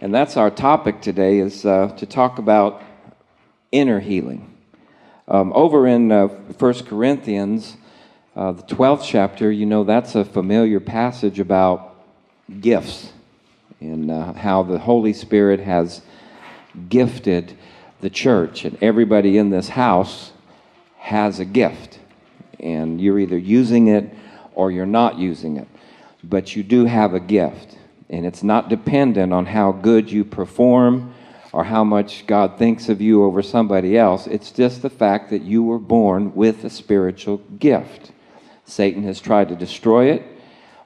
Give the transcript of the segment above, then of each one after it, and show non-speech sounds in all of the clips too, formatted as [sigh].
And that's our topic today is uh, to talk about inner healing. Um, over in uh, 1 Corinthians, uh, the 12th chapter, you know, that's a familiar passage about gifts and uh, how the Holy Spirit has gifted the church. And everybody in this house has a gift. And you're either using it or you're not using it. But you do have a gift. And it's not dependent on how good you perform or how much God thinks of you over somebody else. It's just the fact that you were born with a spiritual gift. Satan has tried to destroy it,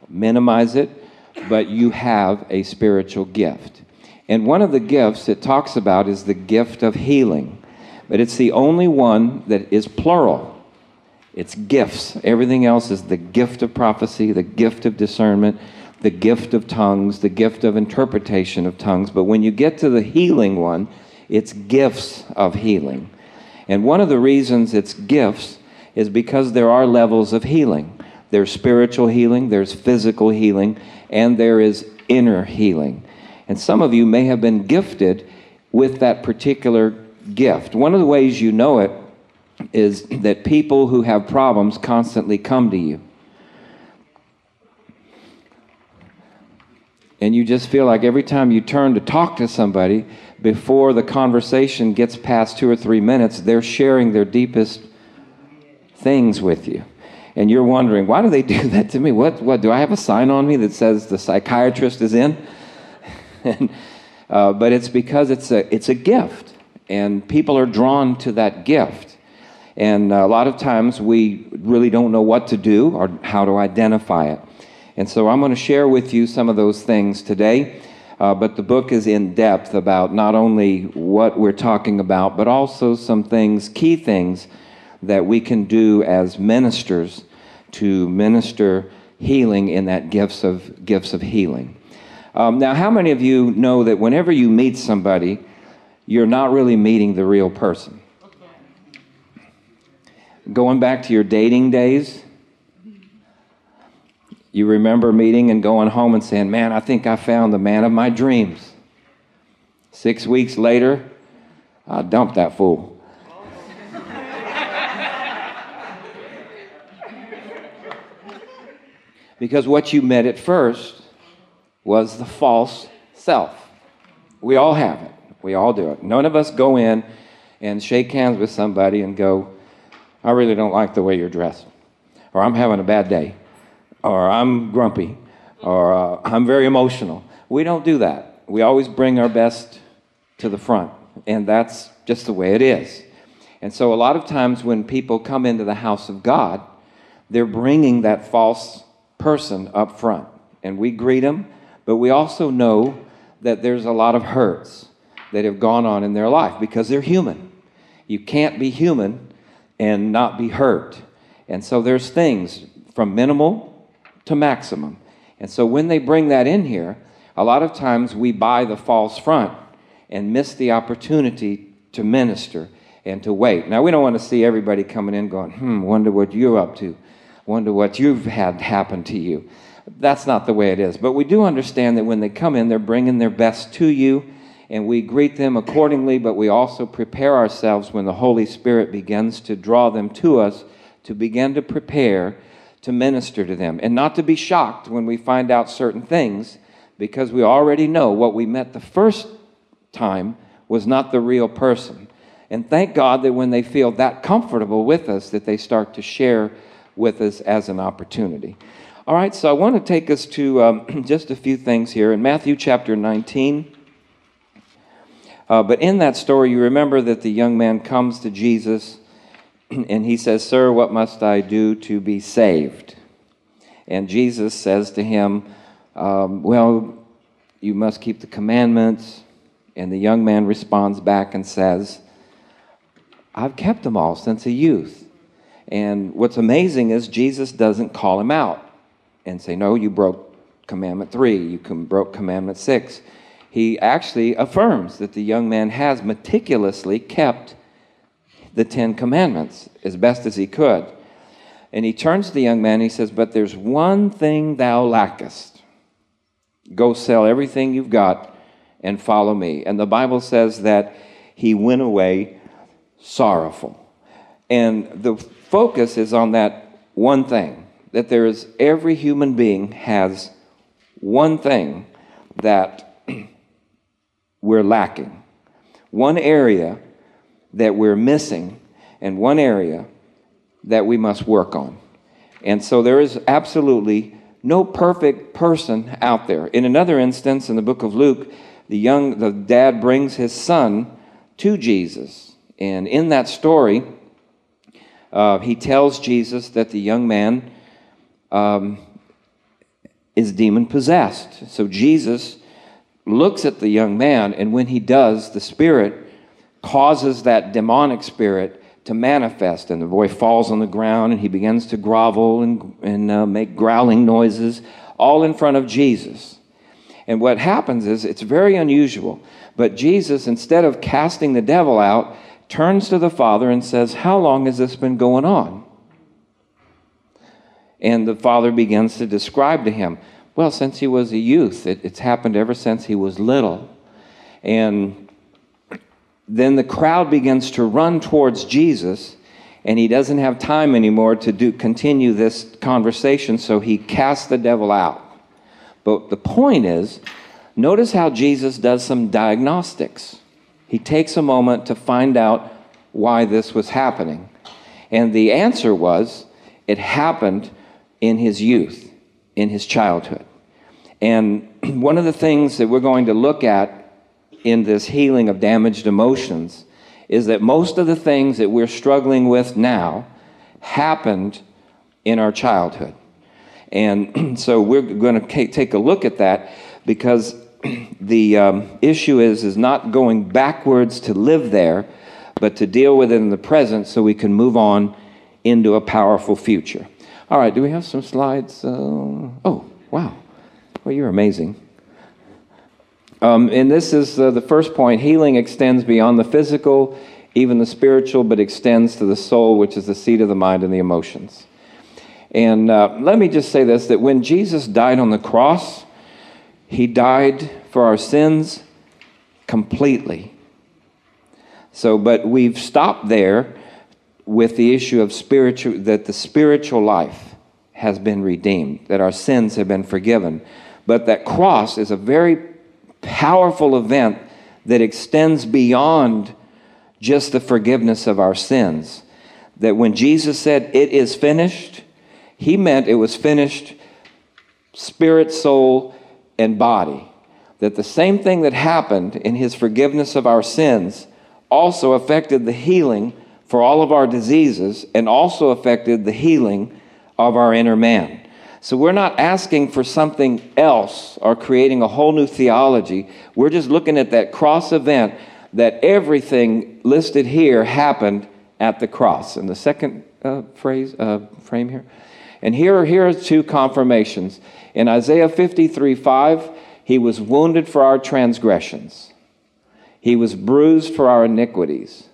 minimize it, but you have a spiritual gift. And one of the gifts it talks about is the gift of healing, but it's the only one that is plural. It's gifts. Everything else is the gift of prophecy, the gift of discernment, the gift of tongues, the gift of interpretation of tongues. But when you get to the healing one, it's gifts of healing. And one of the reasons it's gifts is because there are levels of healing. There's spiritual healing, there's physical healing, and there is inner healing. And some of you may have been gifted with that particular gift. One of the ways you know it is that people who have problems constantly come to you. And you just feel like every time you turn to talk to somebody, before the conversation gets past two or three minutes, they're sharing their deepest things with you. And you're wondering, why do they do that to me? What, what do I have a sign on me that says the psychiatrist is in? [laughs] and, uh, but it's because it's a, it's a gift, and people are drawn to that gift. And a lot of times we really don't know what to do or how to identify it. And so I'm going to share with you some of those things today. Uh, but the book is in depth about not only what we're talking about, but also some things, key things that we can do as ministers to minister healing in that gifts of gifts of healing. Um, now, how many of you know that whenever you meet somebody, you're not really meeting the real person? Going back to your dating days, you remember meeting and going home and saying, Man, I think I found the man of my dreams. Six weeks later, I dumped that fool. because what you met at first was the false self. We all have it. We all do it. None of us go in and shake hands with somebody and go, I really don't like the way you're dressed, or I'm having a bad day or I'm grumpy, or uh, I'm very emotional. We don't do that. We always bring our best to the front, and that's just the way it is. And so, a lot of times when people come into the house of God, they're bringing that false person up front, and we greet them, but we also know that there's a lot of hurts that have gone on in their life because they're human. You can't be human and not be hurt. And so there's things from minimal to maximum. And so when they bring that in here, a lot of times we buy the false front and miss the opportunity to minister and to wait. Now, we don't want to see everybody coming in going, hmm, wonder what you're up to, wonder what you've had happen to you. That's not the way it is. But we do understand that when they come in, they're bringing their best to you, and we greet them accordingly, but we also prepare ourselves when the Holy Spirit begins to draw them to us to begin to prepare to minister to them and not to be shocked when we find out certain things because we already know what we met the first time was not the real person. And thank God that when they feel that comfortable with us, that they start to share with us as an opportunity. All right, so I want to take us to um, [clears throat] just a few things here in Matthew chapter 19. Uh, but in that story, you remember that the young man comes to Jesus [clears throat] and he says, Sir, what must I do to be saved? And Jesus says to him, um, Well, you must keep the commandments. And the young man responds back and says, I've kept them all since a youth. And what's amazing is Jesus doesn't call him out and say, No, you broke commandment three, you broke commandment six. He actually affirms that the young man has meticulously kept the Ten Commandments as best as he could. And he turns to the young man and he says, But there's one thing thou lackest. Go sell everything you've got and follow me. And the Bible says that he went away sorrowful. And the focus is on that one thing that there is every human being has one thing that [clears throat] we're lacking, one area that we're missing, and one area that we must work on. And so there is absolutely no perfect person out there. In another instance, in the book of Luke, the young the dad brings his son to Jesus, and in that story, uh, he tells Jesus that the young man um, is demon possessed. So Jesus looks at the young man, and when he does, the spirit causes that demonic spirit to manifest. And the boy falls on the ground and he begins to grovel and, and uh, make growling noises, all in front of Jesus. And what happens is it's very unusual. But Jesus, instead of casting the devil out, turns to the Father and says, How long has this been going on? And the Father begins to describe to him, Well, since he was a youth, it, it's happened ever since he was little. And then the crowd begins to run towards Jesus, and he doesn't have time anymore to do, continue this conversation, so he casts the devil out. But the point is, notice how Jesus does some diagnostics. He takes a moment to find out why this was happening. And the answer was it happened in his youth, in his childhood. And [clears throat] one of the things that we're going to look at in this healing of damaged emotions is that most of the things that we're struggling with now happened in our childhood. And [clears throat] so we're going to take a look at that because [clears throat] the um, issue is, is not going backwards to live there, but to deal with it in the present so we can move on into a powerful future. All right, do we have some slides? Uh, oh, wow. Well, you're amazing. Um, and this is uh, the first point healing extends beyond the physical, even the spiritual, but extends to the soul, which is the seat of the mind and the emotions. And uh, let me just say this that when Jesus died on the cross, he died for our sins completely. So, but we've stopped there with the issue of spiritual, that the spiritual life has been redeemed, that our sins have been forgiven. But that cross is a very powerful event that extends beyond just the forgiveness of our sins. That when Jesus said, It is finished, he meant it was finished spirit, soul, and body. That the same thing that happened in his forgiveness of our sins also affected the healing for all of our diseases and also affected the healing of our inner man. So we're not asking for something else or creating a whole new theology. We're just looking at that cross event that everything listed here happened at the cross. And the second uh, phrase, uh, frame here. And here, are here are two confirmations. In Isaiah 53 5, he was wounded for our transgressions, he was bruised for our iniquities,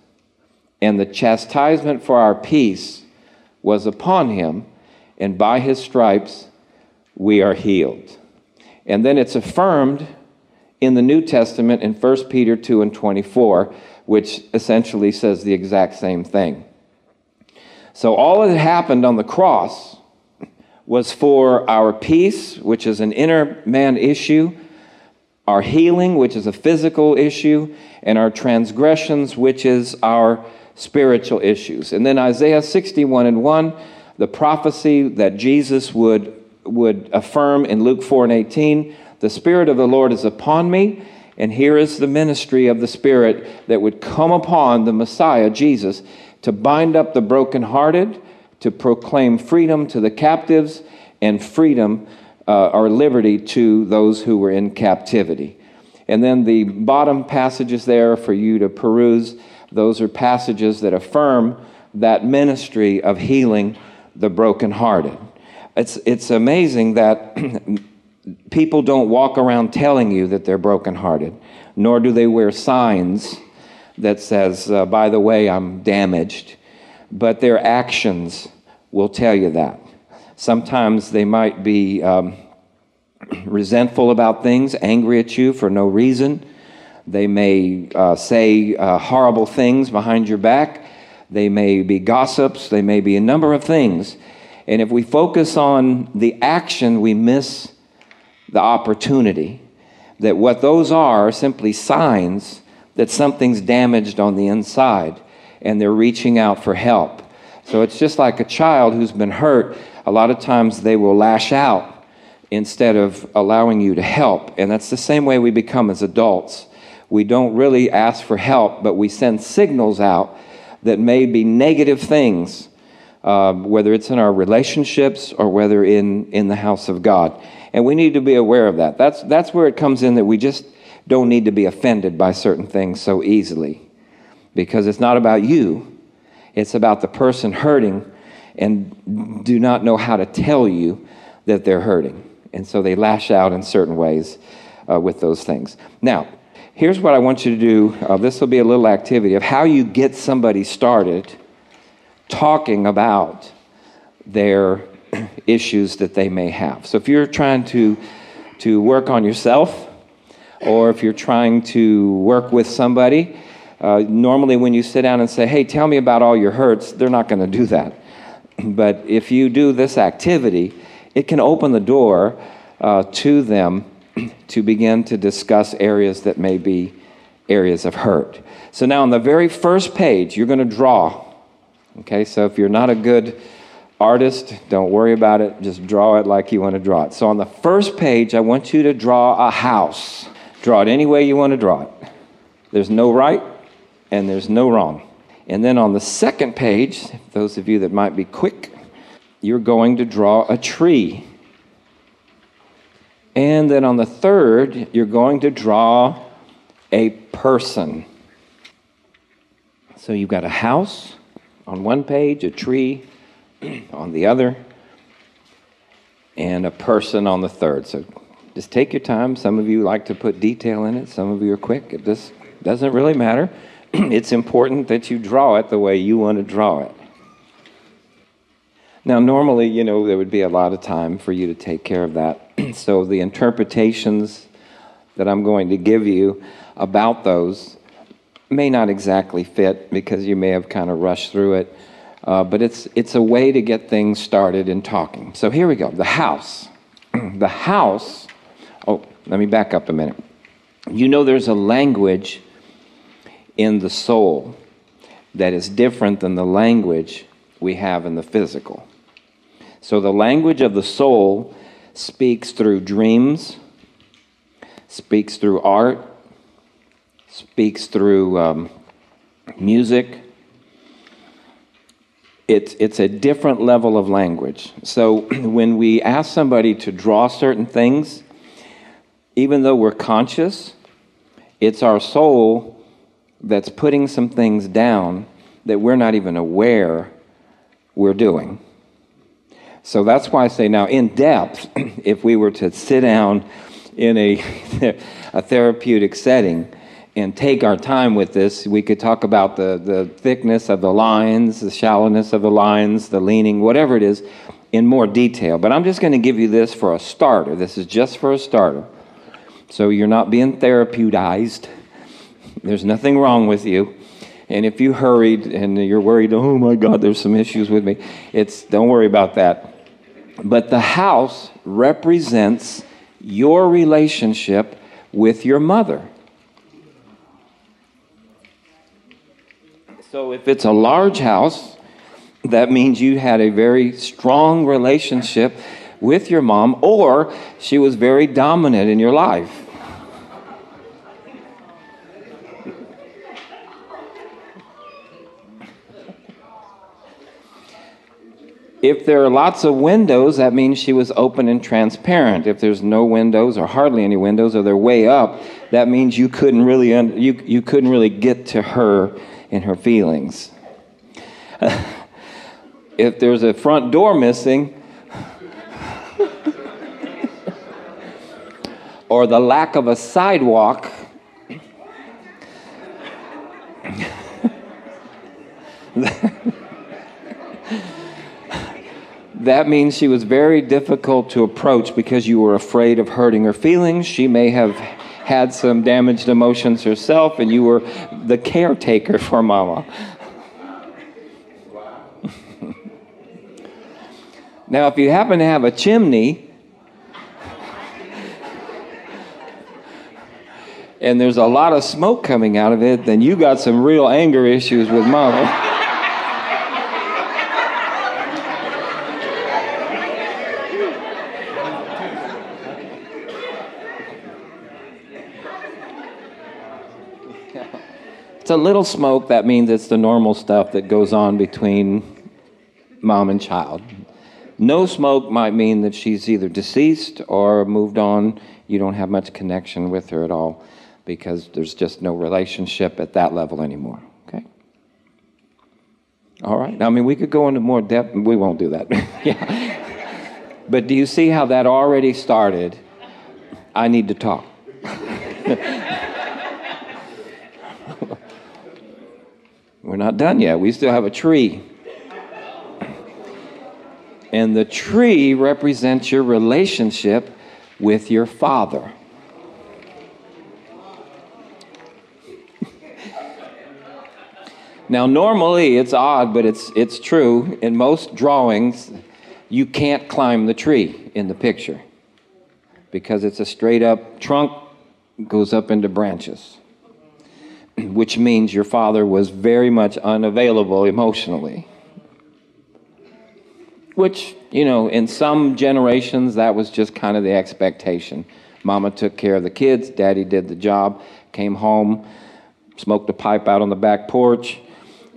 and the chastisement for our peace was upon him and by his stripes we are healed. And then it's affirmed in the New Testament in 1 Peter 2 and 24, which essentially says the exact same thing. So all that happened on the cross was for our peace, which is an inner man issue, our healing, which is a physical issue, and our transgressions, which is our spiritual issues. And then Isaiah 61 and 1 the prophecy that Jesus would, would affirm in Luke 4 and 18 the Spirit of the Lord is upon me, and here is the ministry of the Spirit that would come upon the Messiah, Jesus, to bind up the brokenhearted, to proclaim freedom to the captives, and freedom uh, or liberty to those who were in captivity. And then the bottom passages there for you to peruse, those are passages that affirm that ministry of healing the brokenhearted. It's, it's amazing that [clears throat] people don't walk around telling you that they're brokenhearted, nor do they wear signs that says, uh, by the way, I'm damaged. But their actions will tell you that. Sometimes they might be um, [clears throat] resentful about things, angry at you for no reason. They may uh, say uh, horrible things behind your back. They may be gossips. They may be a number of things. And if we focus on the action, we miss the opportunity. That what those are, are simply signs that something's damaged on the inside and they're reaching out for help. So it's just like a child who's been hurt. A lot of times they will lash out instead of allowing you to help. And that's the same way we become as adults. We don't really ask for help, but we send signals out that may be negative things, uh, whether it's in our relationships or whether in, in the house of God. And we need to be aware of that. That's, that's where it comes in that we just don't need to be offended by certain things so easily because it's not about you, it's about the person hurting and do not know how to tell you that they're hurting. And so they lash out in certain ways uh, with those things. Now, here's what I want you to do. Uh, this will be a little activity of how you get somebody started talking about their [clears throat] issues that they may have. So if you're trying to, to work on yourself, or if you're trying to work with somebody, uh, normally when you sit down and say, hey, tell me about all your hurts, they're not going to do that. [clears throat] But if you do this activity, it can open the door uh, to them [clears throat] to begin to discuss areas that may be areas of hurt. So now on the very first page, you're going to draw. Okay, so if you're not a good artist, don't worry about it. Just draw it like you want to draw it. So on the first page, I want you to draw a house. Draw it any way you want to draw it. There's no right and there's no wrong. And then on the second page, those of you that might be quick, you're going to draw a tree. And then on the third, you're going to draw a person. So you've got a house on one page, a tree [clears throat] on the other, and a person on the third. So just take your time. Some of you like to put detail in it, some of you are quick. It just doesn't really matter. [clears throat] it's important that you draw it the way you want to draw it. Now, normally, you know, there would be a lot of time for you to take care of that. [clears throat] so, the interpretations that I'm going to give you about those may not exactly fit because you may have kind of rushed through it. Uh, but it's, it's a way to get things started in talking. So, here we go the house. [clears throat] the house, oh, let me back up a minute. You know, there's a language in the soul that is different than the language we have in the physical. So the language of the soul speaks through dreams, speaks through art, speaks through um, music. It's, it's a different level of language. So [clears throat] when we ask somebody to draw certain things, even though we're conscious, it's our soul that's putting some things down that we're not even aware we're doing. So that's why I say now, in depth, [clears throat] if we were to sit down in a, [laughs] a therapeutic setting and take our time with this, we could talk about the, the thickness of the lines, the shallowness of the lines, the leaning, whatever it is, in more detail. But I'm just going to give you this for a starter. This is just for a starter. So you're not being therapeutized. There's nothing wrong with you. And if you hurried and you're worried, oh my God, there's some issues with me, it's don't worry about that. But the house represents your relationship with your mother. So if it's a large house, that means you had a very strong relationship with your mom, or she was very dominant in your life. If there are lots of windows, that means she was open and transparent. If there's no windows or hardly any windows or they're way up, that means you couldn't really you, you couldn't really get to her and her feelings. [laughs] if there's a front door missing, [laughs] or the lack of a sidewalk, [laughs] that means she was very difficult to approach because you were afraid of hurting her feelings. She may have had some damaged emotions herself, and you were the caretaker for mama. [laughs] now, if you happen to have a chimney, and there's a lot of smoke coming out of it, then you got some real anger issues with mama. [laughs] It's a little smoke, that means it's the normal stuff that goes on between mom and child. No smoke might mean that she's either deceased or moved on. You don't have much connection with her at all because there's just no relationship at that level anymore. Okay? All right. I mean, we could go into more depth, we won't do that. [laughs] yeah. But do you see how that already started? I need to talk. [laughs] We're not done yet. We still have a tree. And the tree represents your relationship with your father. now, normally it's odd, but it's, it's true. In most drawings, you can't climb the tree in the picture because it's a straight up trunk, goes up into branches which means your father was very much unavailable emotionally. Which, you know, in some generations, that was just kind of the expectation. Mama took care of the kids, daddy did the job, came home, smoked a pipe out on the back porch,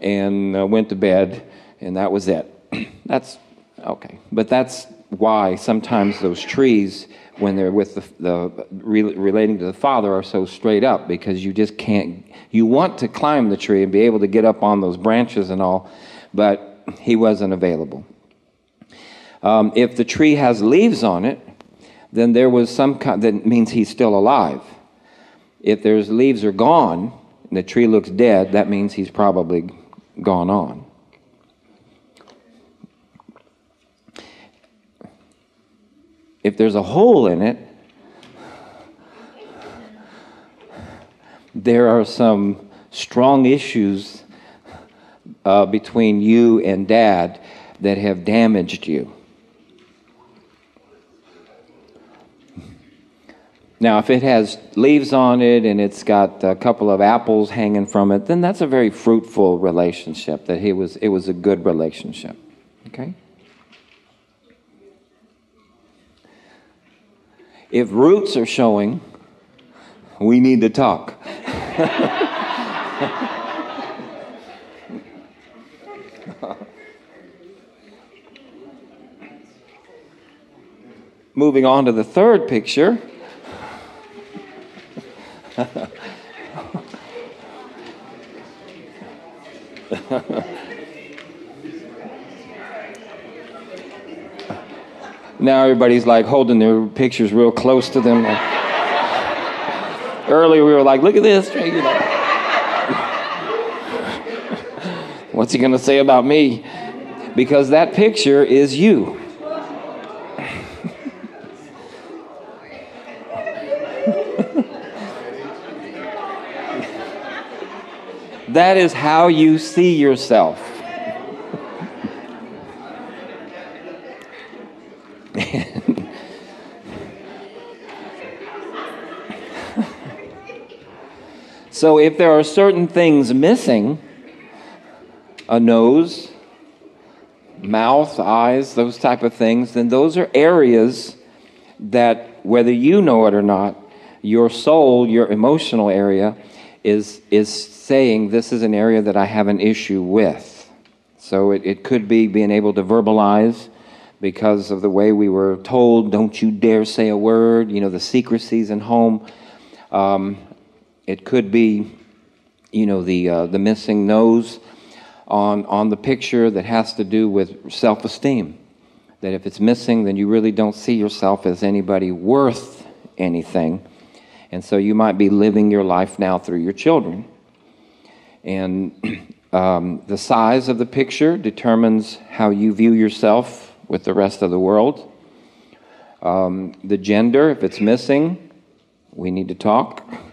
and uh, went to bed, and that was it. [clears throat] that's okay. But that's why sometimes those trees when they're with the, the re, relating to the father are so straight up because you just can't you want to climb the tree and be able to get up on those branches and all but he wasn't available. Um, if the tree has leaves on it then there was some kind that means he's still alive. If there's leaves are gone and the tree looks dead that means he's probably gone on. If there's a hole in it, there are some strong issues uh, between you and dad that have damaged you. Now, if it has leaves on it and it's got a couple of apples hanging from it, then that's a very fruitful relationship. That he was, it was a good relationship. Okay. If roots are showing, we need to talk. [laughs] Moving on to the third picture. [laughs] Now everybody's like holding their pictures real close to them. Earlier we were like, look at this. [laughs] What's he going to say about me? Because that picture is you. [laughs] that is how you see yourself. So if there are certain things missing, a nose, mouth, eyes, those type of things, then those are areas that whether you know it or not, your soul, your emotional area is is saying this is an area that I have an issue with. So it, it could be being able to verbalize because of the way we were told, don't you dare say a word, you know, the secrecies in home. Um, it could be, you know, the, uh, the missing nose on, on the picture that has to do with self esteem. That if it's missing, then you really don't see yourself as anybody worth anything. And so you might be living your life now through your children. And [clears throat] um, the size of the picture determines how you view yourself with the rest of the world. Um, the gender, if it's missing, We need to talk. [laughs]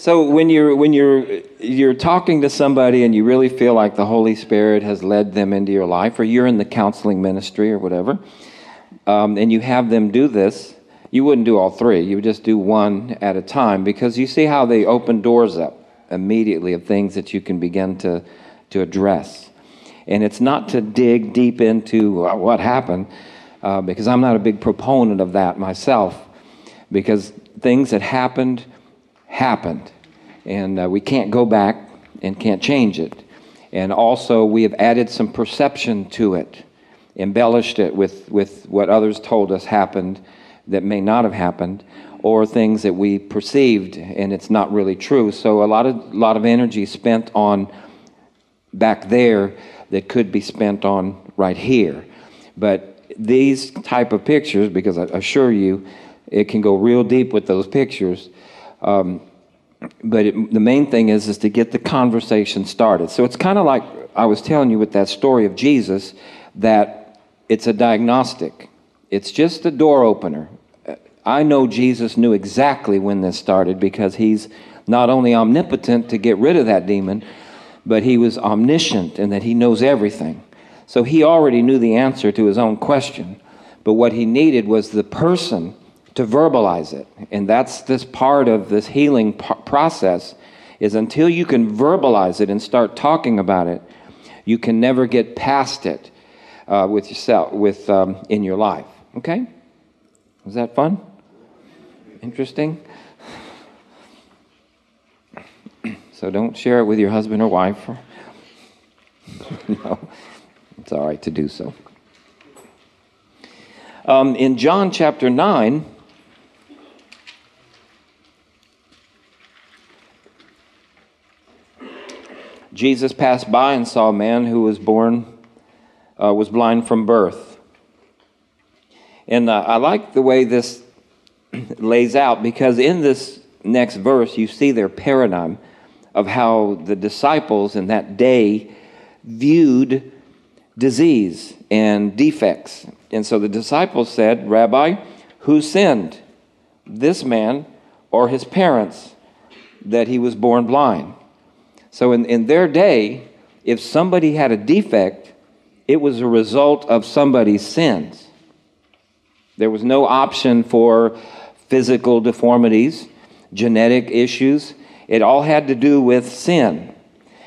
So when you're when you're you're talking to somebody and you really feel like the Holy Spirit has led them into your life, or you're in the counseling ministry or whatever, um, and you have them do this, you wouldn't do all three. You would just do one at a time because you see how they open doors up immediately of things that you can begin to to address. And it's not to dig deep into what happened, uh, because I'm not a big proponent of that myself, because things that happened happened, and uh, we can't go back and can't change it. And also, we have added some perception to it, embellished it with, with what others told us happened that may not have happened, or things that we perceived and it's not really true. So, a lot of, lot of energy spent on back there that could be spent on right here. But these type of pictures, because I assure you, it can go real deep with those pictures. Um, but it, the main thing is is to get the conversation started. So it's kind of like I was telling you with that story of Jesus that it's a diagnostic. It's just a door opener. I know Jesus knew exactly when this started because he's not only omnipotent to get rid of that demon, but he was omniscient and that he knows everything. So he already knew the answer to his own question. But what he needed was the person to verbalize it. And that's this part of this healing process is until you can verbalize it and start talking about it, you can never get past it uh, with yourself, with um, in your life. Okay, was that fun? Interesting. [clears throat] So don't share it with your husband or wife. [laughs] no, it's all right to do so. Um, in John chapter 9, Jesus passed by and saw a man who was born, uh, was blind from birth. And uh, I like the way this [clears throat] lays out because in this next verse, you see their paradigm of how the disciples in that day viewed disease and defects. And so the disciples said, Rabbi, who sinned, this man or his parents, that he was born blind? So, in, in their day, if somebody had a defect, it was a result of somebody's sins. There was no option for physical deformities, genetic issues. It all had to do with sin.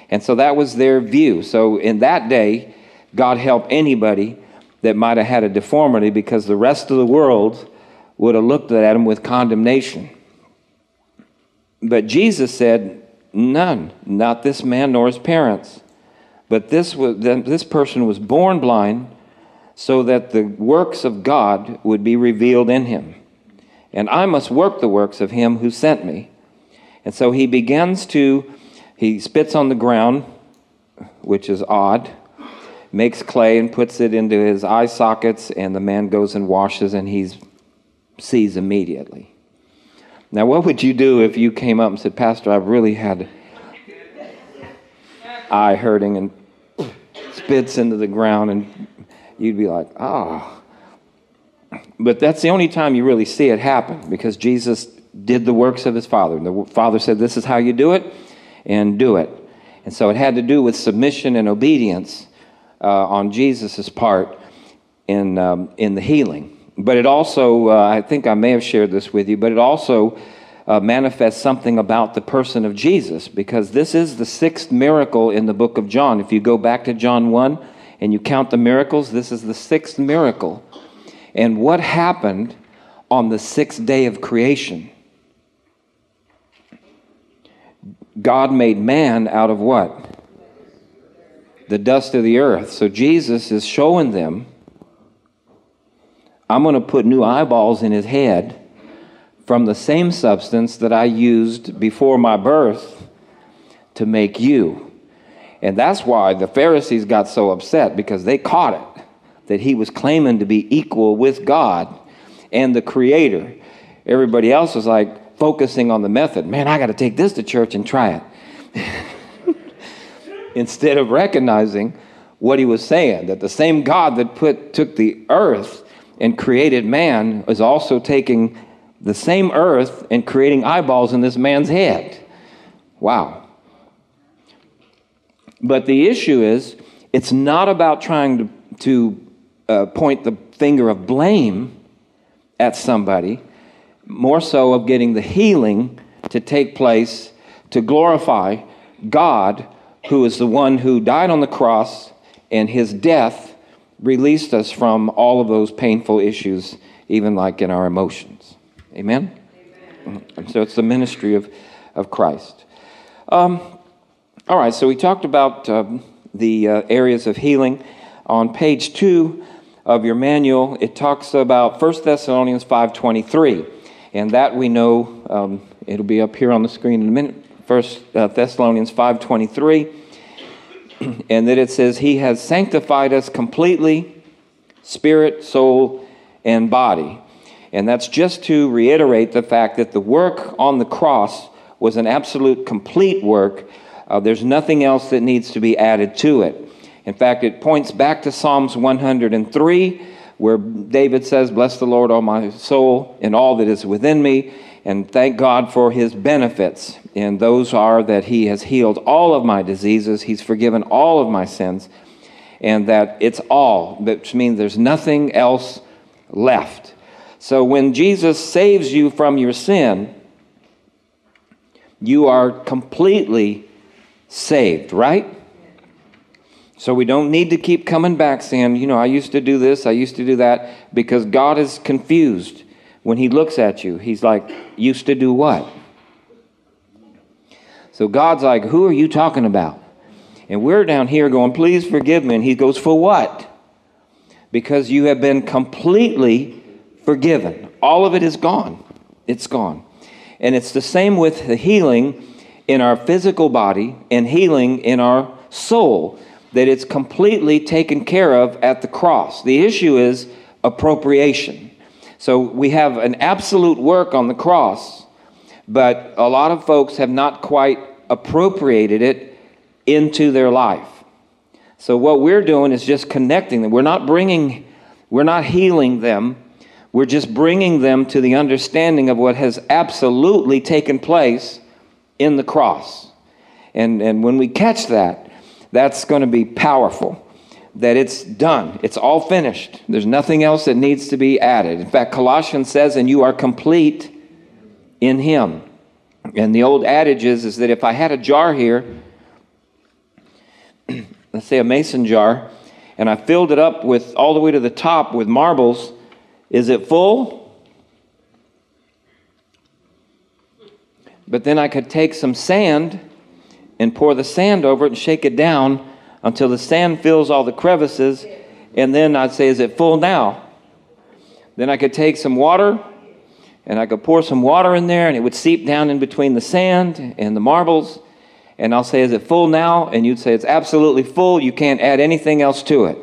And so that was their view. So, in that day, God help anybody that might have had a deformity because the rest of the world would have looked at him with condemnation. But Jesus said, None, not this man nor his parents. But this, was, this person was born blind so that the works of God would be revealed in him. And I must work the works of him who sent me. And so he begins to, he spits on the ground, which is odd, makes clay and puts it into his eye sockets, and the man goes and washes, and he sees immediately. Now, what would you do if you came up and said, Pastor, I've really had eye hurting and spits into the ground, and you'd be like, ah. Oh. But that's the only time you really see it happen because Jesus did the works of his Father. The Father said, This is how you do it, and do it. And so it had to do with submission and obedience uh, on Jesus' part in, um, in the healing. But it also, uh, I think I may have shared this with you, but it also uh, manifests something about the person of Jesus because this is the sixth miracle in the book of John. If you go back to John 1 and you count the miracles, this is the sixth miracle. And what happened on the sixth day of creation? God made man out of what? The dust of the earth. So Jesus is showing them I'm going to put new eyeballs in his head from the same substance that I used before my birth to make you. And that's why the Pharisees got so upset because they caught it that he was claiming to be equal with God and the Creator. Everybody else was like focusing on the method. Man, I got to take this to church and try it. [laughs] instead of recognizing what he was saying that the same God that put, took the earth and created man is also taking the same earth and creating eyeballs in this man's head. Wow. But the issue is, it's not about trying to, to uh, point the finger of blame at somebody, more so of getting the healing to take place to glorify God, who is the one who died on the cross, and his death released us from all of those painful issues, even like in our emotions. Amen? Amen. And so it's the ministry of, of Christ. Um, all right, so we talked about um, the uh, areas of healing. On page two of your manual, it talks about 1 Thessalonians 5.23. And that we know, um, it'll be up here on the screen in a minute. First uh, Thessalonians 5:23 [clears throat] and that it says he has sanctified us completely spirit, soul, and body. And that's just to reiterate the fact that the work on the cross was an absolute complete work. Uh, there's nothing else that needs to be added to it. In fact, it points back to Psalms 103, where David says, Bless the Lord, all my soul, and all that is within me and thank God for his benefits. And those are that he has healed all of my diseases, he's forgiven all of my sins, and that it's all, which means there's nothing else left. So when Jesus saves you from your sin, you are completely saved, right? So we don't need to keep coming back saying, you know, I used to do this, I used to do that, because God is confused when he looks at you, he's like, used to do what? So God's like, who are you talking about? And we're down here going, please forgive me. And he goes, for what? Because you have been completely forgiven. All of it is gone. It's gone. And it's the same with the healing in our physical body and healing in our soul, that it's completely taken care of at the cross. The issue is appropriation. So we have an absolute work on the cross, but a lot of folks have not quite appropriated it into their life. So what we're doing is just connecting them. We're not bringing, we're not healing them. We're just bringing them to the understanding of what has absolutely taken place in the cross. And, and when we catch that, that's going to be powerful that it's done. It's all finished. There's nothing else that needs to be added. In fact, Colossians says, and you are complete in Him. And the old adage is, is that if I had a jar here, [clears throat] let's say a mason jar, and I filled it up with all the way to the top with marbles, is it full? But then I could take some sand and pour the sand over it and shake it down until the sand fills all the crevices. And then I'd say, Is it full now? Then I could take some water and I could pour some water in there and it would seep down in between the sand and the marbles. And I'll say, Is it full now? And you'd say, It's absolutely full. You can't add anything else to it.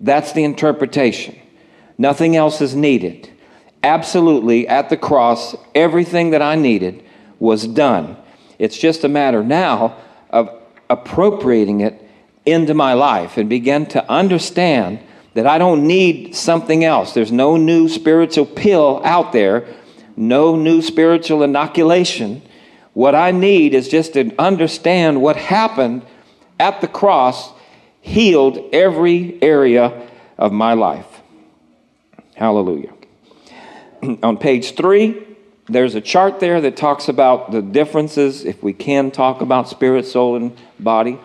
That's the interpretation. Nothing else is needed. Absolutely, at the cross, everything that I needed was done. It's just a matter now of appropriating it into my life and began to understand that I don't need something else. There's no new spiritual pill out there, no new spiritual inoculation. What I need is just to understand what happened at the cross healed every area of my life. Hallelujah. [clears throat] On page three, there's a chart there that talks about the differences, if we can talk about spirit, soul, and body.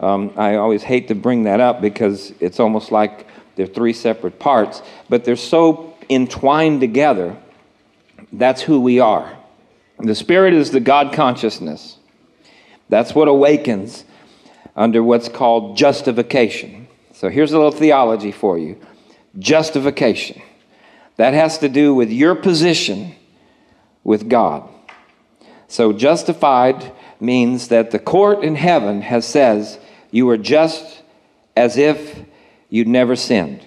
Um, I always hate to bring that up because it's almost like they're three separate parts, but they're so entwined together. That's who we are. The Spirit is the God consciousness. That's what awakens under what's called justification. So here's a little theology for you justification. That has to do with your position with God. So justified means that the court in heaven has says you are just as if you'd never sinned.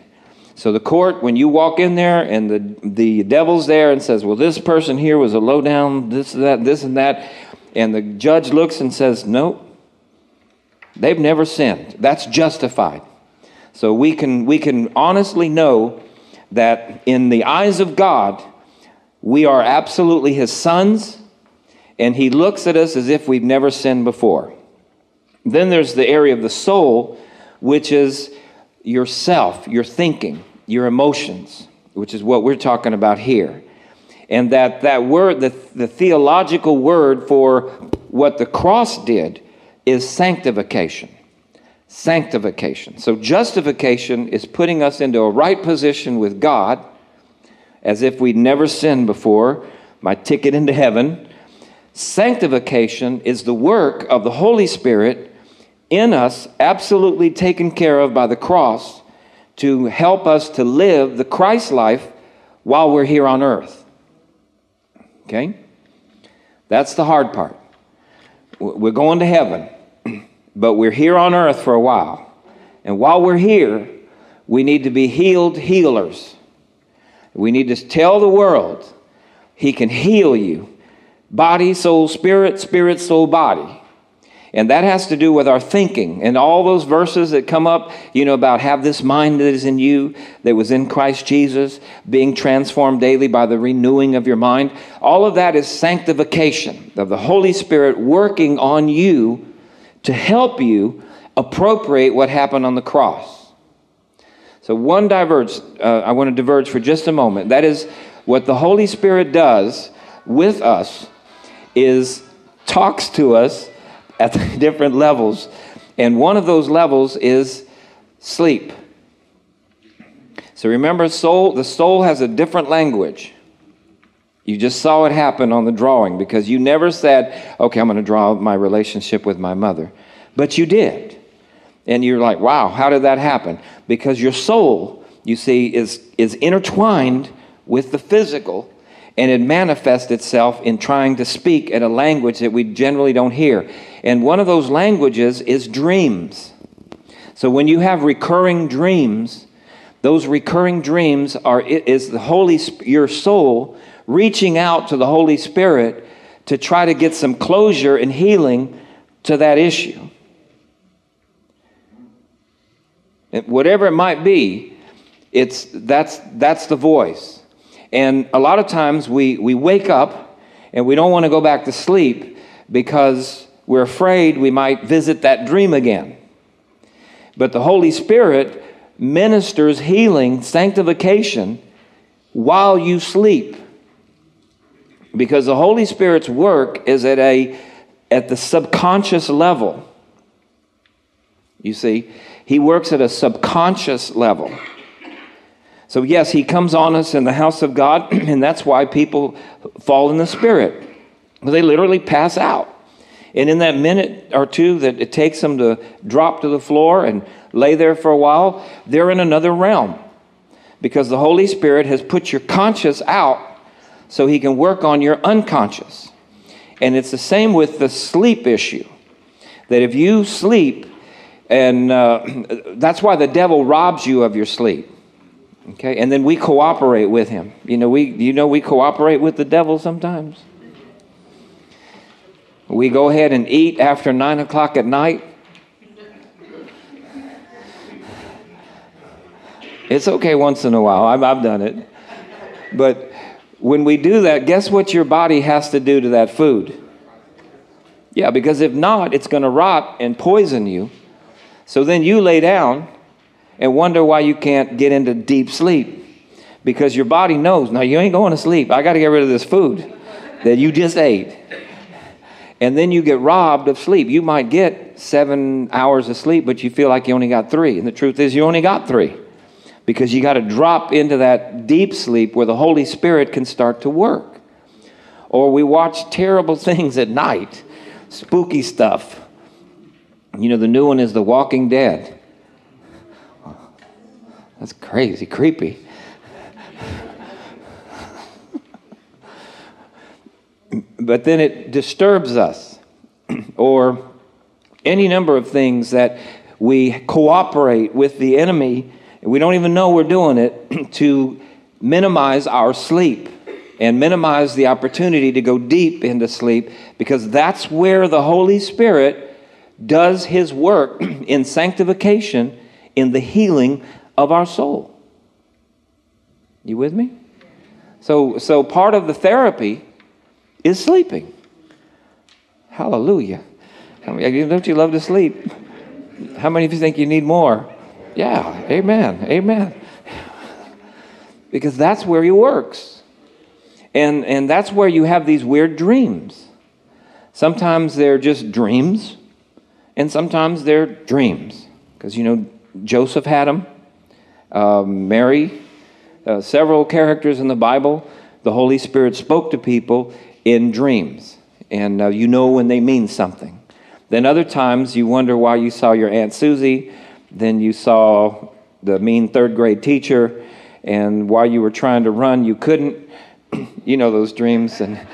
So the court, when you walk in there and the, the devil's there and says, Well, this person here was a low down, this, that, this, and that, and the judge looks and says, Nope, They've never sinned. That's justified. So we can, we can honestly know that in the eyes of God, we are absolutely His sons, and He looks at us as if we've never sinned before. Then there's the area of the soul, which is yourself, your thinking, your emotions, which is what we're talking about here. And that, that word, the, the theological word for what the cross did, is sanctification. Sanctification. So, justification is putting us into a right position with God as if we'd never sinned before, my ticket into heaven. Sanctification is the work of the Holy Spirit in us, absolutely taken care of by the cross to help us to live the Christ life while we're here on earth. Okay? That's the hard part. We're going to heaven, [clears throat] but we're here on earth for a while. And while we're here, we need to be healed healers. We need to tell the world He can heal you body, soul, spirit, spirit, soul, body. And that has to do with our thinking. And all those verses that come up, you know, about have this mind that is in you, that was in Christ Jesus, being transformed daily by the renewing of your mind. All of that is sanctification of the Holy Spirit working on you to help you appropriate what happened on the cross. So, one diverge, uh, I want to diverge for just a moment. That is what the Holy Spirit does with us is talks to us at [laughs] different levels. And one of those levels is sleep. So remember, soul, the soul has a different language. You just saw it happen on the drawing because you never said, okay, I'm going to draw my relationship with my mother. But you did. And you're like, wow, how did that happen? Because your soul, you see, is, is intertwined with the physical and it manifests itself in trying to speak in a language that we generally don't hear. And one of those languages is dreams. So when you have recurring dreams, those recurring dreams are is the holy your soul reaching out to the Holy Spirit to try to get some closure and healing to that issue. whatever it might be, it's that's that's the voice. And a lot of times we, we wake up and we don't want to go back to sleep because we're afraid we might visit that dream again. But the Holy Spirit ministers healing, sanctification while you sleep. Because the Holy Spirit's work is at a at the subconscious level. You see, he works at a subconscious level. So, yes, he comes on us in the house of God, [clears throat] and that's why people fall in the Spirit. They literally pass out. And in that minute or two that it takes them to drop to the floor and lay there for a while, they're in another realm. Because the Holy Spirit has put your conscious out so he can work on your unconscious. And it's the same with the sleep issue. That if you sleep, and uh, [clears throat] that's why the devil robs you of your sleep. Okay, and then we cooperate with him. You know, we you know we cooperate with the devil sometimes. We go ahead and eat after nine o'clock at night. It's okay once in a while. I've, I've done it. But when we do that, guess what your body has to do to that food? Yeah, because if not, it's going to rot and poison you. So then you lay down and wonder why you can't get into deep sleep. Because your body knows, now you ain't going to sleep. I got to get rid of this food that you just ate. And then you get robbed of sleep. You might get seven hours of sleep, but you feel like you only got three. And the truth is, you only got three because you got to drop into that deep sleep where the Holy Spirit can start to work. Or we watch terrible [laughs] things at night, spooky stuff. You know, the new one is The Walking Dead. That's crazy, creepy. but then it disturbs us, [clears throat] or any number of things that we cooperate with the enemy, we don't even know we're doing it, [clears throat] to minimize our sleep and minimize the opportunity to go deep into sleep because that's where the Holy Spirit does his work [clears throat] in sanctification in the healing of our soul. You with me? So, so part of the therapy is sleeping. Hallelujah. Don't you love to sleep? How many of you think you need more? Yeah, amen, amen. Because that's where he works. And, and that's where you have these weird dreams. Sometimes they're just dreams, and sometimes they're dreams. Because, you know, Joseph had them, uh, Mary, uh, several characters in the Bible, the Holy Spirit spoke to people in dreams. And uh, you know when they mean something. Then other times you wonder why you saw your Aunt Susie, then you saw the mean third grade teacher, and while you were trying to run, you couldn't. [clears throat] you know those dreams, and [laughs]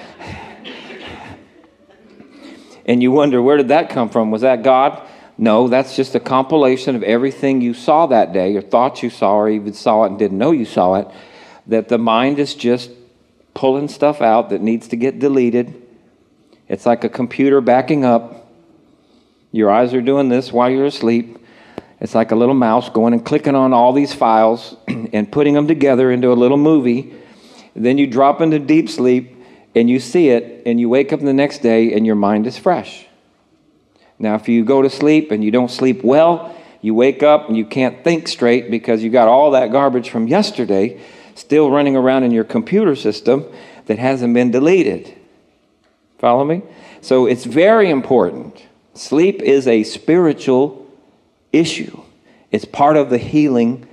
and you wonder where did that come from? Was that God? No, that's just a compilation of everything you saw that day, or thought you saw, or even saw it and didn't know you saw it. That the mind is just pulling stuff out that needs to get deleted. It's like a computer backing up your eyes are doing this while you're asleep. It's like a little mouse going and clicking on all these files [clears throat] and putting them together into a little movie. Then you drop into deep sleep and you see it and you wake up the next day and your mind is fresh. Now, if you go to sleep and you don't sleep well, you wake up and you can't think straight because you got all that garbage from yesterday still running around in your computer system that hasn't been deleted. Follow me? So it's very important Sleep is a spiritual issue, it's part of the healing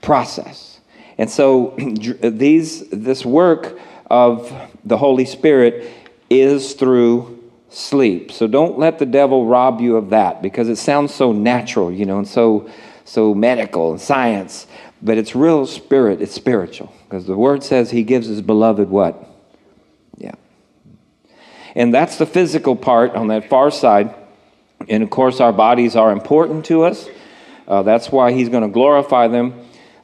process. And so [clears throat] these, this work of the Holy Spirit is through sleep. So don't let the devil rob you of that because it sounds so natural, you know, and so so medical and science, but it's real spirit, it's spiritual. Because the word says he gives his beloved what? Yeah. And that's the physical part on that far side. And of course, our bodies are important to us. Uh, that's why He's going to glorify them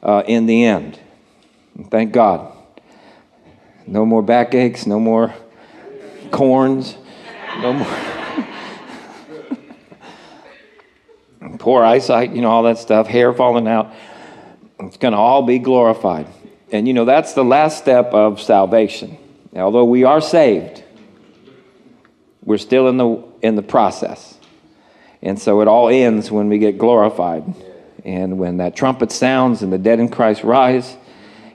uh, in the end. And thank God. No more backaches, no more corns, no more. [laughs] poor eyesight, you know, all that stuff, hair falling out. It's going to all be glorified. And, you know, that's the last step of salvation. Although we are saved, we're still in the, in the process. And so it all ends when we get glorified. And when that trumpet sounds and the dead in Christ rise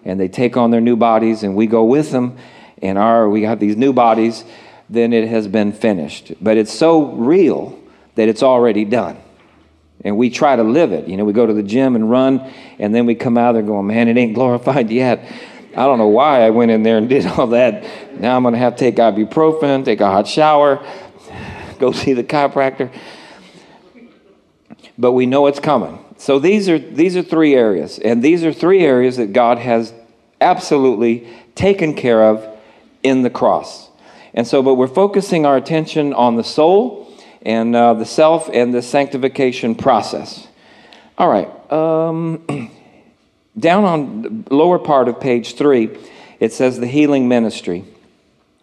and they take on their new bodies and we go with them and our we have these new bodies, then it has been finished. But it's so real that it's already done. And we try to live it. You know, we go to the gym and run, and then we come out there going, man, it ain't glorified yet. I don't know why I went in there and [laughs] did all that. Now I'm going to have to take ibuprofen, take a hot shower, [sighs] go see the chiropractor but we know it's coming. So these are these are three areas, and these are three areas that God has absolutely taken care of in the cross. And so, but we're focusing our attention on the soul and uh, the self and the sanctification process. All right. Um, [clears throat] down on the lower part of page three, it says the healing ministry.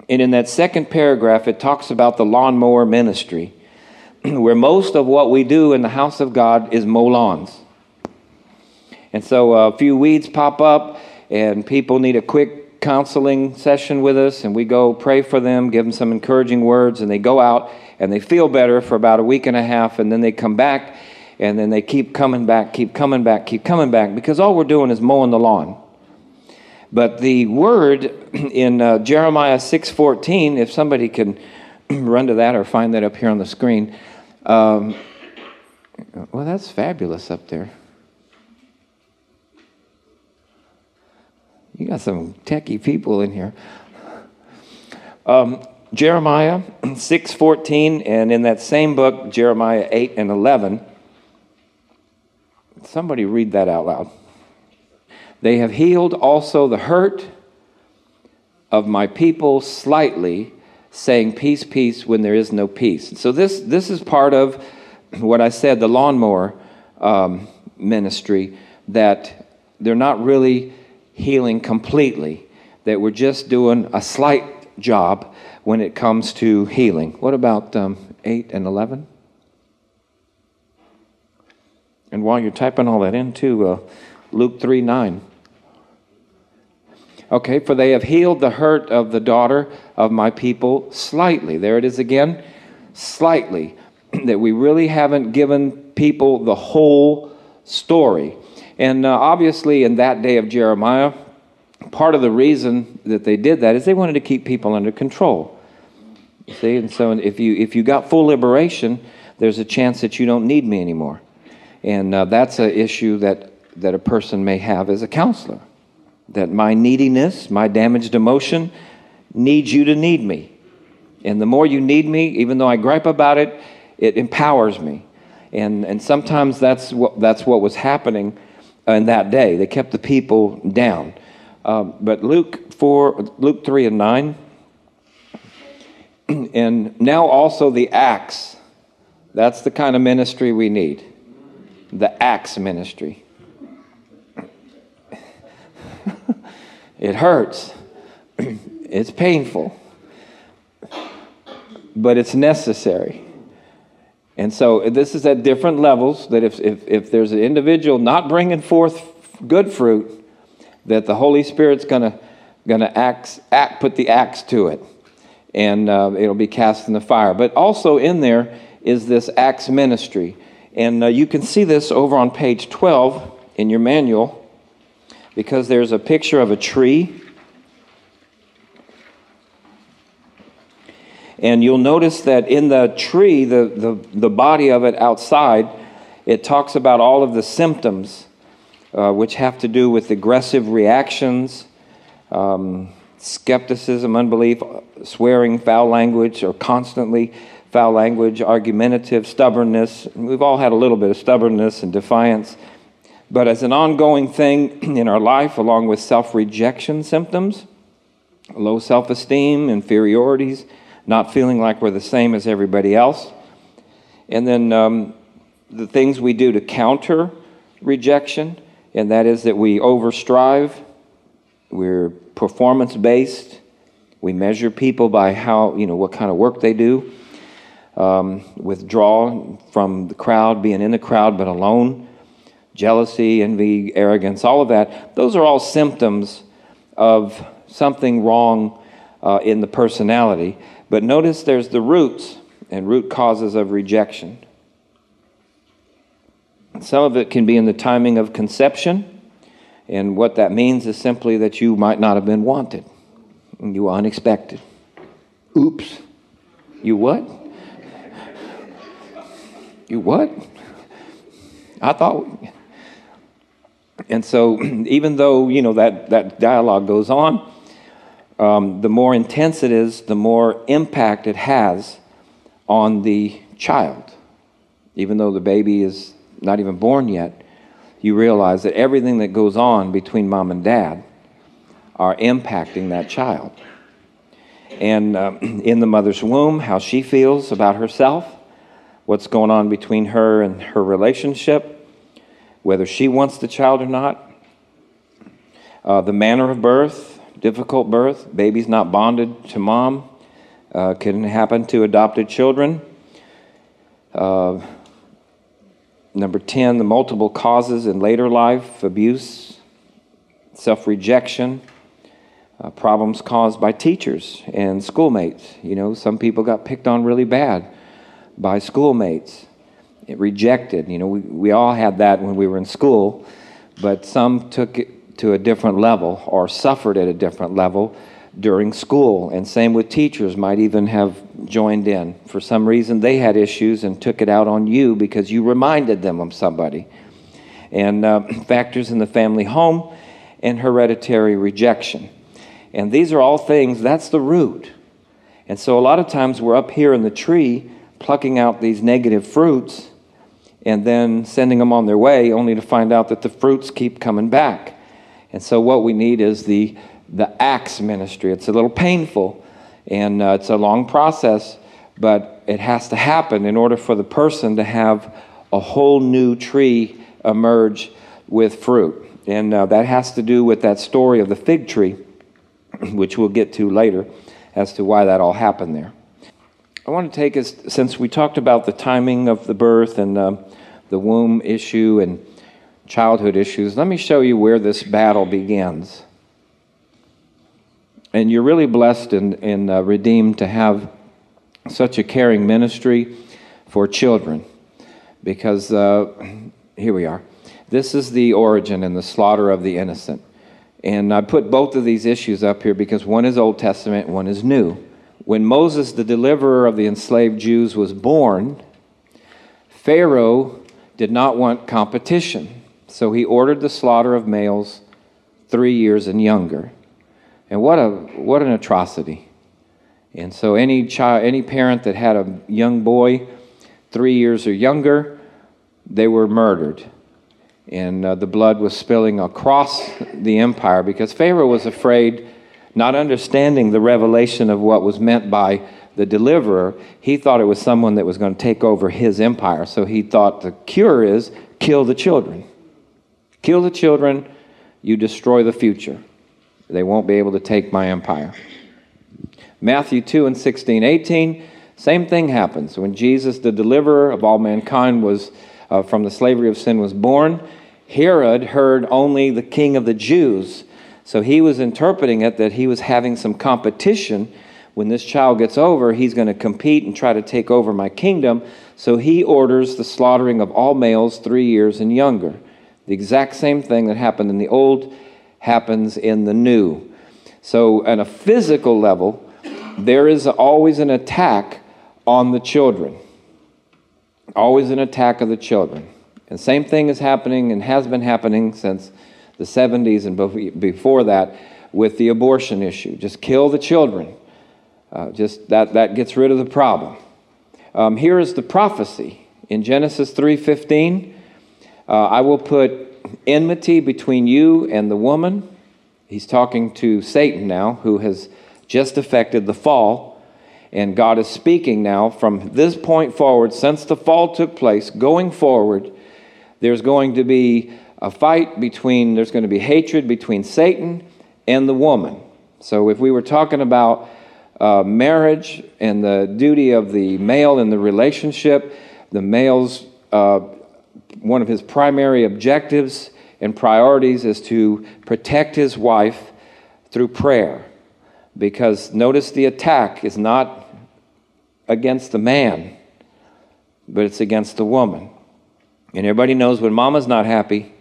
And in that second paragraph, it talks about the lawnmower ministry. [clears throat] where most of what we do in the house of God is mow lawns. And so uh, a few weeds pop up, and people need a quick counseling session with us, and we go pray for them, give them some encouraging words, and they go out and they feel better for about a week and a half, and then they come back, and then they keep coming back, keep coming back, keep coming back, because all we're doing is mowing the lawn. But the word [clears throat] in uh, Jeremiah 6:14, if somebody can [clears throat] run to that or find that up here on the screen, um, well, that's fabulous up there. You got some techie people in here. Um, Jeremiah 6:14 and in that same book Jeremiah 8 and 11 Somebody read that out loud. They have healed also the hurt of my people slightly saying peace, peace when there is no peace. So this this is part of what I said, the lawnmower um, ministry, that they're not really healing completely. That we're just doing a slight job when it comes to healing. What about um, eight and eleven? And while you're typing all that into uh, Luke 3 9. Okay, for they have healed the hurt of the daughter of my people slightly. There it is again, slightly. [clears throat] that we really haven't given people the whole story. And uh, obviously, in that day of Jeremiah, part of the reason that they did that is they wanted to keep people under control. See, and so if you if you got full liberation, there's a chance that you don't need me anymore, and uh, that's an issue that that a person may have as a counselor that my neediness, my damaged emotion, needs you to need me. And the more you need me, even though I gripe about it, it empowers me. And, and sometimes that's what, that's what was happening in that day. They kept the people down. Um, but Luke 4, Luke 3 and 9, [clears throat] and now also the axe. That's the kind of ministry we need. The axe ministry. [laughs] It hurts. [clears throat] it's painful. But it's necessary. And so this is at different levels that if, if, if there's an individual not bringing forth good fruit, that the Holy Spirit's going to gonna act, put the axe to it. And uh, it'll be cast in the fire. But also in there is this axe ministry. And uh, you can see this over on page 12 in your manual because there's a picture of a tree. And you'll notice that in the tree, the, the, the body of it outside, it talks about all of the symptoms uh, which have to do with aggressive reactions, um, skepticism, unbelief, swearing, foul language, or constantly foul language, argumentative, stubbornness. We've all had a little bit of stubbornness and defiance. But as an ongoing thing [clears throat] in our life, along with self rejection symptoms, low self esteem, inferiorities, not feeling like we're the same as everybody else, and then um, the things we do to counter rejection, and that is that we overstrive, we're performance based, we measure people by how, you know, what kind of work they do, um, withdraw from the crowd, being in the crowd but alone. Jealousy, envy, arrogance, all of that, those are all symptoms of something wrong uh, in the personality. But notice there's the roots and root causes of rejection. Some of it can be in the timing of conception, and what that means is simply that you might not have been wanted. You were unexpected. Oops. You what? You what? I thought and so, [clears throat] even though you know that that dialogue goes on, um, the more intense it is, the more impact it has on the child. Even though the baby is not even born yet, you realize that everything that goes on between mom and dad are impacting that child. And um, [clears throat] in the mother's womb, how she feels about herself, what's going on between her and her relationship, whether she wants the child or not. Uh, the manner of birth, difficult birth, babies not bonded to mom, uh, can happen to adopted children. Uh, number 10, the multiple causes in later life abuse, self rejection, uh, problems caused by teachers and schoolmates. You know, some people got picked on really bad by schoolmates rejected. You know, we, we all had that when we were in school, but some took it to a different level or suffered at a different level during school. And same with teachers, might even have joined in. For some reason, they had issues and took it out on you because you reminded them of somebody. And uh, [clears throat] factors in the family home and hereditary rejection. And these are all things, that's the root. And so a lot of times we're up here in the tree plucking out these negative fruits and then sending them on their way only to find out that the fruits keep coming back. And so what we need is the the axe ministry. It's a little painful and uh, it's a long process, but it has to happen in order for the person to have a whole new tree emerge with fruit. And uh, that has to do with that story of the fig tree, [clears throat] which we'll get to later as to why that all happened there. I want to take us, since we talked about the timing of the birth and um, the womb issue and childhood issues, let me show you where this battle begins. And you're really blessed and, and uh, redeemed to have such a caring ministry for children because uh, here we are. This is the origin and the slaughter of the innocent. And I put both of these issues up here because one is Old Testament, one is New. When Moses, the deliverer of the enslaved Jews, was born, Pharaoh did not want competition. So he ordered the slaughter of males three years and younger. And what, a, what an atrocity. And so any child, any parent that had a young boy three years or younger, they were murdered. And uh, the blood was spilling across the empire because Pharaoh was afraid, not understanding the revelation of what was meant by the deliverer, he thought it was someone that was going to take over his empire. So he thought the cure is kill the children. Kill the children, you destroy the future. They won't be able to take my empire. Matthew 2 and 16, 18, same thing happens. When Jesus, the deliverer of all mankind, was uh, from the slavery of sin, was born, Herod heard only the king of the Jews. So he was interpreting it that he was having some competition. When this child gets over, he's going to compete and try to take over my kingdom. So he orders the slaughtering of all males three years and younger. The exact same thing that happened in the old happens in the new. So, on a physical level, there is always an attack on the children. Always an attack of the children. And same thing is happening and has been happening since the 70s and before that with the abortion issue. Just kill the children. Uh, just that, that gets rid of the problem. Um, here is the prophecy in Genesis 3:15. Uh, I will put enmity between you and the woman. He's talking to Satan now, who has just affected the fall. And God is speaking now from this point forward, since the fall took place, going forward, there's going to be a fight between, there's going to be hatred between Satan and the woman. So if we were talking about uh, marriage and the duty of the male in the relationship, the male's, uh, one of his primary objectives and priorities is to protect his wife through prayer. Because notice the attack is not against the man, but it's against the woman. And everybody knows when mama's not happy,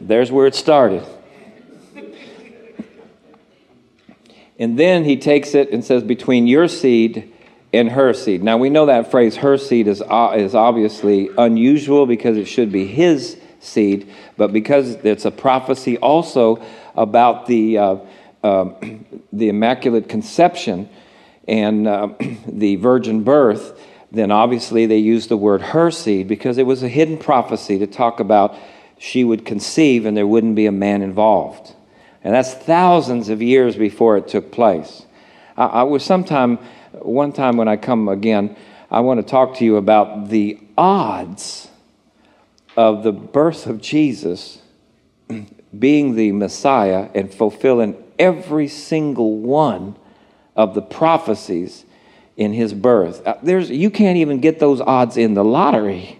there's where it started. And then he takes it and says, Between your seed and her seed. Now we know that phrase, her seed, is, uh, is obviously unusual because it should be his seed, but because it's a prophecy also about the, uh, uh, [clears throat] the Immaculate Conception and uh, [clears throat] the virgin birth, then obviously they used the word her seed because it was a hidden prophecy to talk about she would conceive and there wouldn't be a man involved. And that's thousands of years before it took place. I, I was sometime, one time when I come again, I want to talk to you about the odds of the birth of Jesus being the Messiah and fulfilling every single one of the prophecies in his birth. Uh, there's, you can't even get those odds in the lottery.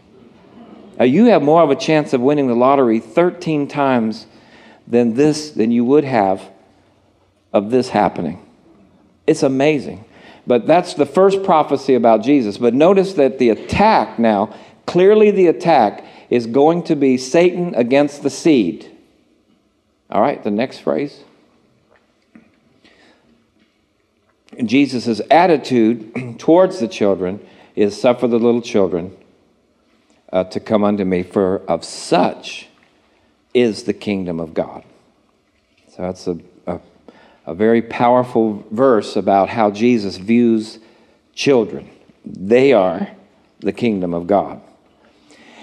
Uh, you have more of a chance of winning the lottery 13 times than this than you would have of this happening. It's amazing. But that's the first prophecy about Jesus. But notice that the attack now, clearly the attack is going to be Satan against the seed. All right, the next phrase. Jesus' attitude [clears throat] towards the children is suffer the little children uh, to come unto me, for of such is the kingdom of God. So that's a, a, very powerful verse about how Jesus views children. They are the kingdom of God.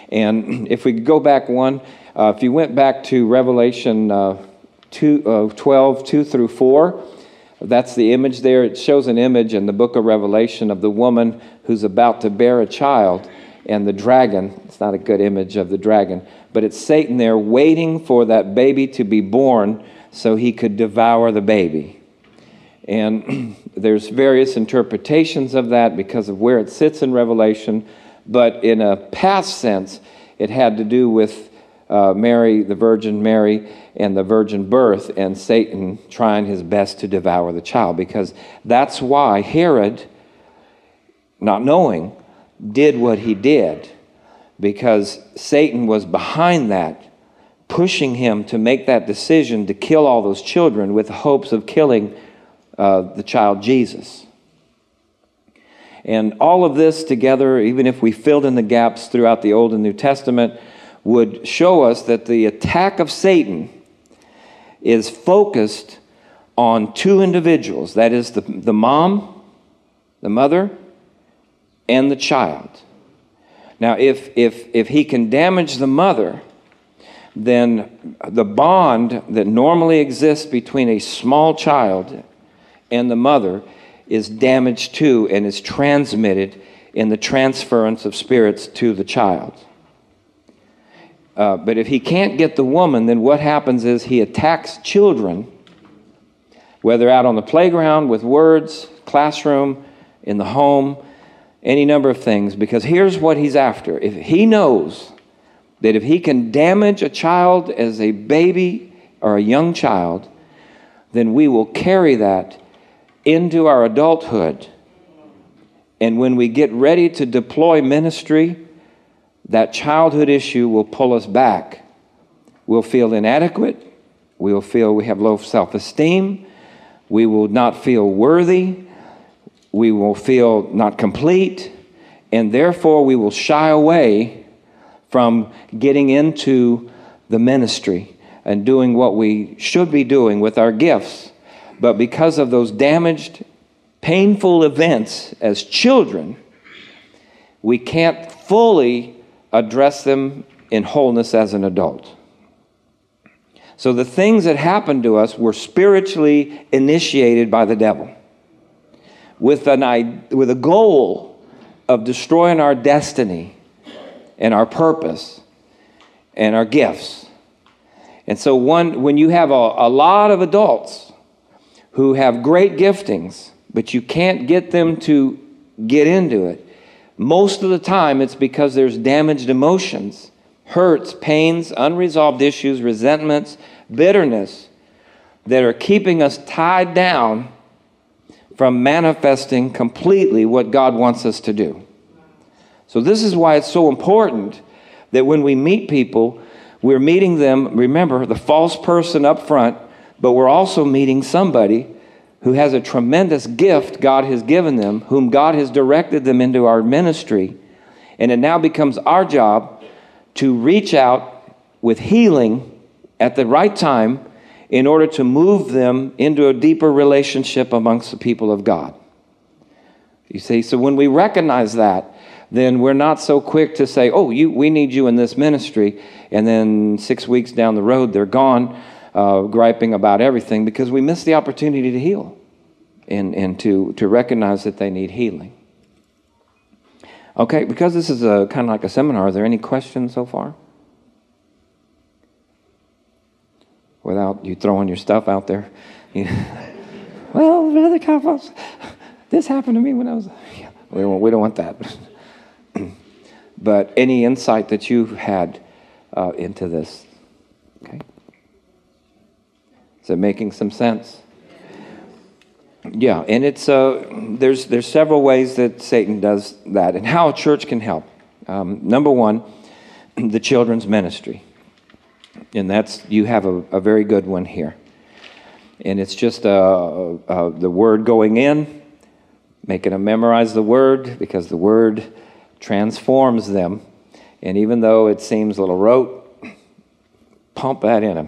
And if we go back one, uh, if you went back to Revelation uh, two, uh, 12, 2 through 4, that's the image there. It shows an image in the book of Revelation of the woman who's about to bear a child and the dragon. It's not a good image of the dragon, but it's Satan there waiting for that baby to be born so he could devour the baby. And [clears throat] there's various interpretations of that because of where it sits in Revelation, but in a past sense, it had to do with uh, Mary, the Virgin Mary, and the virgin birth, and Satan trying his best to devour the child, because that's why Herod, not knowing, did what he did, because Satan was behind that, pushing him to make that decision to kill all those children with hopes of killing uh, the child Jesus. And all of this together, even if we filled in the gaps throughout the Old and New Testament, would show us that the attack of Satan is focused on two individuals that is, the, the mom, the mother, and the child. Now, if, if, if he can damage the mother, then the bond that normally exists between a small child and the mother is damaged too and is transmitted in the transference of spirits to the child. Uh, but if he can't get the woman, then what happens is he attacks children, whether out on the playground with words, classroom, in the home, any number of things, because here's what he's after. If he knows that if he can damage a child as a baby or a young child, then we will carry that into our adulthood. And when we get ready to deploy ministry, that childhood issue will pull us back. We'll feel inadequate. We'll feel we have low self esteem. We will not feel worthy. We will feel not complete. And therefore, we will shy away from getting into the ministry and doing what we should be doing with our gifts. But because of those damaged, painful events as children, we can't fully address them in wholeness as an adult. So the things that happened to us were spiritually initiated by the devil with, an, with a goal of destroying our destiny and our purpose and our gifts. And so, one, when you have a, a lot of adults who have great giftings, but you can't get them to get into it, most of the time, it's because there's damaged emotions, hurts, pains, unresolved issues, resentments, bitterness that are keeping us tied down from manifesting completely what God wants us to do. So, this is why it's so important that when we meet people, we're meeting them, remember, the false person up front, but we're also meeting somebody who has a tremendous gift God has given them, whom God has directed them into our ministry. And it now becomes our job to reach out with healing at the right time in order to move them into a deeper relationship amongst the people of God. You see, so when we recognize that, then we're not so quick to say, oh, you, we need you in this ministry, and then six weeks down the road, they're gone uh, griping about everything because we miss the opportunity to heal and, and to, to recognize that they need healing. Okay, because this is a kind of like a seminar, are there any questions so far? Without you throwing your stuff out there. [laughs] well, Brother Campos, this happened to me when I was. Yeah, [laughs] we, don't, we don't want that. [laughs] but any insight that you've had uh, into this? Okay. Is it making some sense? Yeah, and it's uh, there's there's several ways that Satan does that, and how a church can help. Um, number one, [clears throat] the children's ministry, and that's you have a, a very good one here, and it's just uh, uh, the word going in, making them memorize the word because the word transforms them, and even though it seems a little rote, pump that in them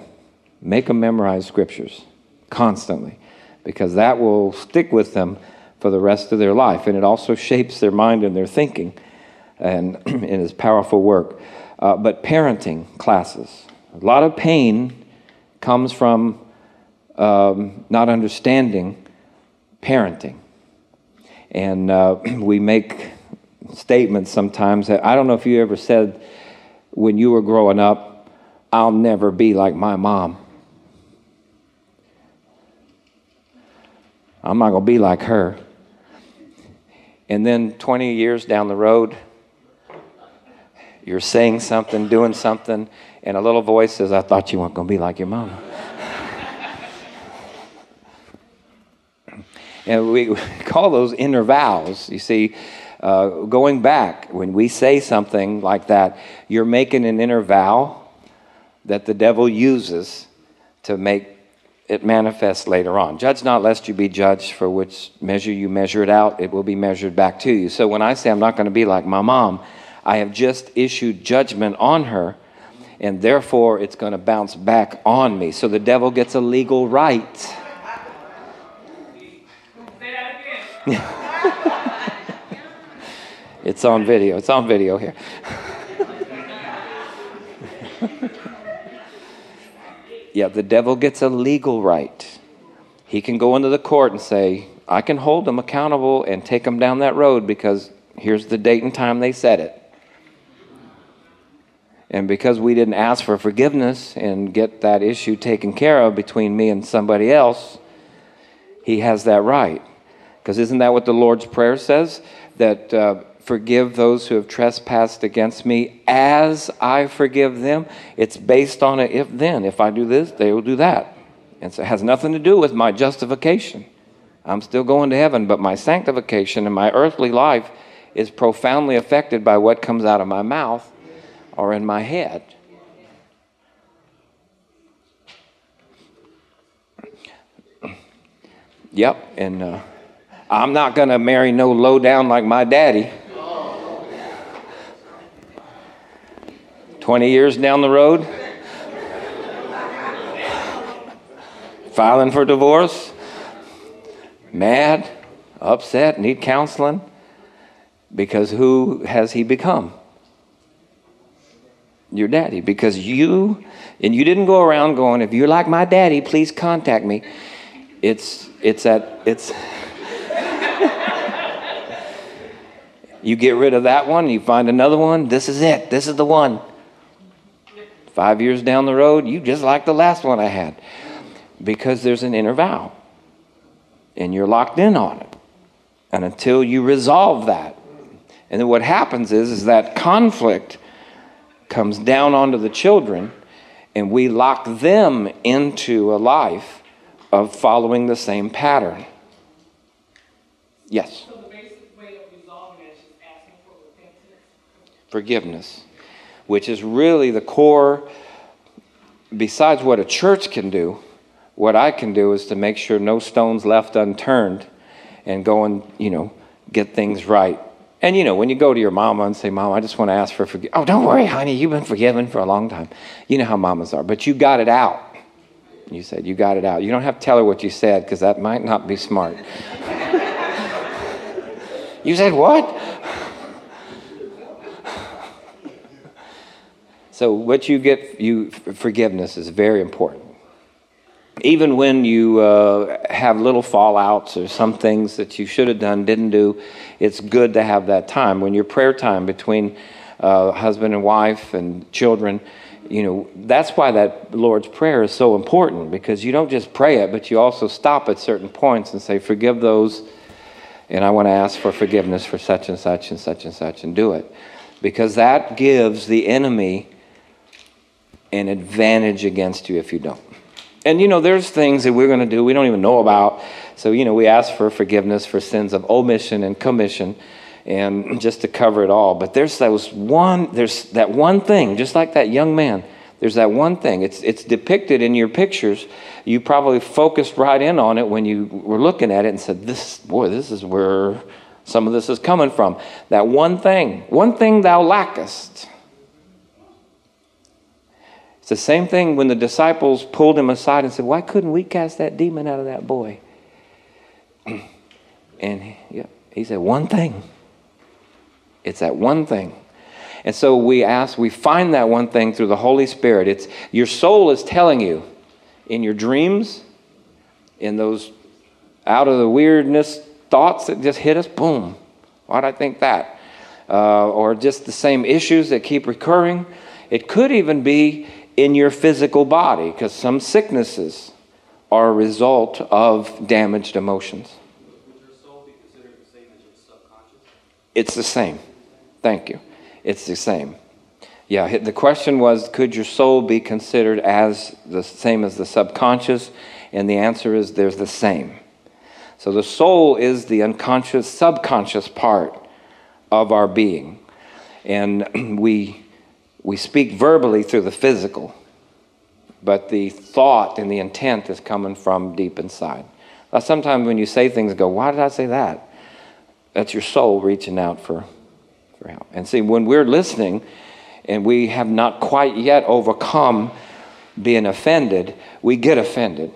make them memorize scriptures constantly because that will stick with them for the rest of their life. And it also shapes their mind and their thinking and, [clears throat] and is powerful work. Uh, but parenting classes, a lot of pain comes from um, not understanding parenting. And uh, [clears throat] we make statements sometimes I don't know if you ever said when you were growing up, I'll never be like my mom. I'm not going to be like her. And then 20 years down the road, you're saying something, doing something, and a little voice says, I thought you weren't going to be like your mama. [laughs] and we [laughs] call those inner vows. You see, uh, going back, when we say something like that, you're making an inner vow that the devil uses to make it manifest later on. Judge not lest you be judged, for which measure you measure it out, it will be measured back to you. So when I say I'm not going to be like my mom, I have just issued judgment on her, and therefore it's going to bounce back on me. So the devil gets a legal right. [laughs] it's on video. It's on video here. [laughs] yeah, the devil gets a legal right. He can go into the court and say, I can hold them accountable and take them down that road because here's the date and time they said it. And because we didn't ask for forgiveness and get that issue taken care of between me and somebody else, he has that right. Because isn't that what the Lord's Prayer says? That uh, forgive those who have trespassed against me as I forgive them. It's based on a if then. If I do this, they will do that. And so it has nothing to do with my justification. I'm still going to heaven, but my sanctification and my earthly life is profoundly affected by what comes out of my mouth or in my head. Yep, and uh, I'm not going to marry no low down like my daddy. 20 years down the road, filing for divorce, mad, upset, need counseling, because who has he become? Your daddy. Because you, and you didn't go around going, if you're like my daddy, please contact me. It's, it's at, it's, [laughs] you get rid of that one, you find another one, this is it, this is the one. Five years down the road, you just like the last one I had. Because there's an inner vow. And you're locked in on it. And until you resolve that. And then what happens is, is that conflict comes down onto the children, and we lock them into a life of following the same pattern. Yes. So the basic way of resolving it is just asking for. Forgiveness which is really the core, besides what a church can do, what I can do is to make sure no stones left unturned and go and, you know, get things right. And, you know, when you go to your mama and say, Mom, I just want to ask for forgiveness. Oh, don't worry, honey, you've been forgiven for a long time. You know how mamas are. But you got it out. You said, You got it out. You don't have to tell her what you said because that might not be smart. [laughs] you said, What? So what you get, you forgiveness is very important. Even when you uh, have little fallouts or some things that you should have done, didn't do, it's good to have that time. When your prayer time between uh, husband and wife and children, you know, that's why that Lord's Prayer is so important because you don't just pray it, but you also stop at certain points and say, Forgive those, and I want to ask for forgiveness for such and such and such and such, and do it. Because that gives the enemy an advantage against you if you don't. And you know, there's things that we're going to do we don't even know about. So, you know, we ask for forgiveness for sins of omission and commission and just to cover it all. But there's those one there's that one thing, just like that young man. There's that one thing. It's it's depicted in your pictures. You probably focused right in on it when you were looking at it and said, "This boy, this is where some of this is coming from." That one thing, one thing thou lackest. It's the same thing when the disciples pulled him aside and said, Why couldn't we cast that demon out of that boy? [clears throat] And yeah, he said, One thing. It's that one thing. And so we ask, we find that one thing through the Holy Spirit. It's your soul is telling you in your dreams, in those out of the weirdness thoughts that just hit us, boom. Why'd I think that? Uh, or just the same issues that keep recurring. It could even be in your physical body because some sicknesses are a result of damaged emotions. It's the same. Thank you. It's the same. Yeah, the question was could your soul be considered as the same as the subconscious? And the answer is there's the same. So the soul is the unconscious, subconscious part of our being. And [clears throat] we, we speak verbally through the physical, but the thought and the intent is coming from deep inside. Now, sometimes when you say things, go, why did I say that? That's your soul reaching out for, for help. And see, when we're listening and we have not quite yet overcome being offended, we get offended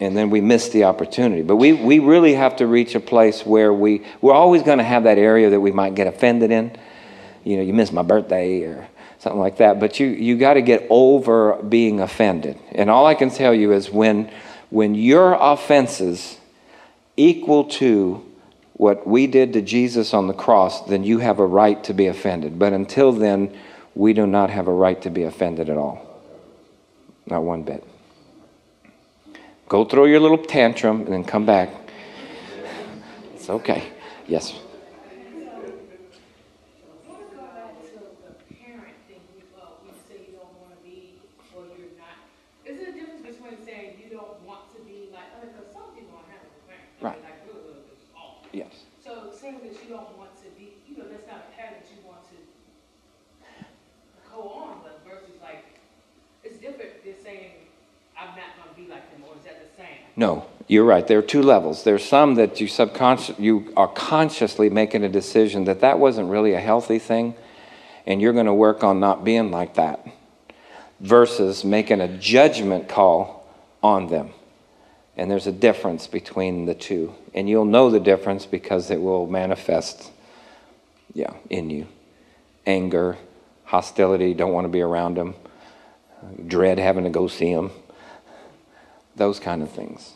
and then we miss the opportunity. But we, we really have to reach a place where we, we're always going to have that area that we might get offended in. You know, you miss my birthday or something like that. But you, you got to get over being offended. And all I can tell you is when, when your offenses equal to what we did to Jesus on the cross, then you have a right to be offended. But until then, we do not have a right to be offended at all. Not one bit. Go throw your little tantrum and then come back. It's okay. Yes. Right. Yes. So saying that you don't want to be, you know, that's not a pattern that you want to go on with versus like, it's different than saying, I'm not gonna be like them, or is that the same? No, you're right. There are two levels. There's some that you subconscious you are consciously making a decision that that wasn't really a healthy thing, and you're going to work on not being like that, versus making a judgment call on them. And there's a difference between the two, and you'll know the difference because it will manifest, yeah, in you. Anger, hostility, don't want to be around them, dread having to go see them those kind of things.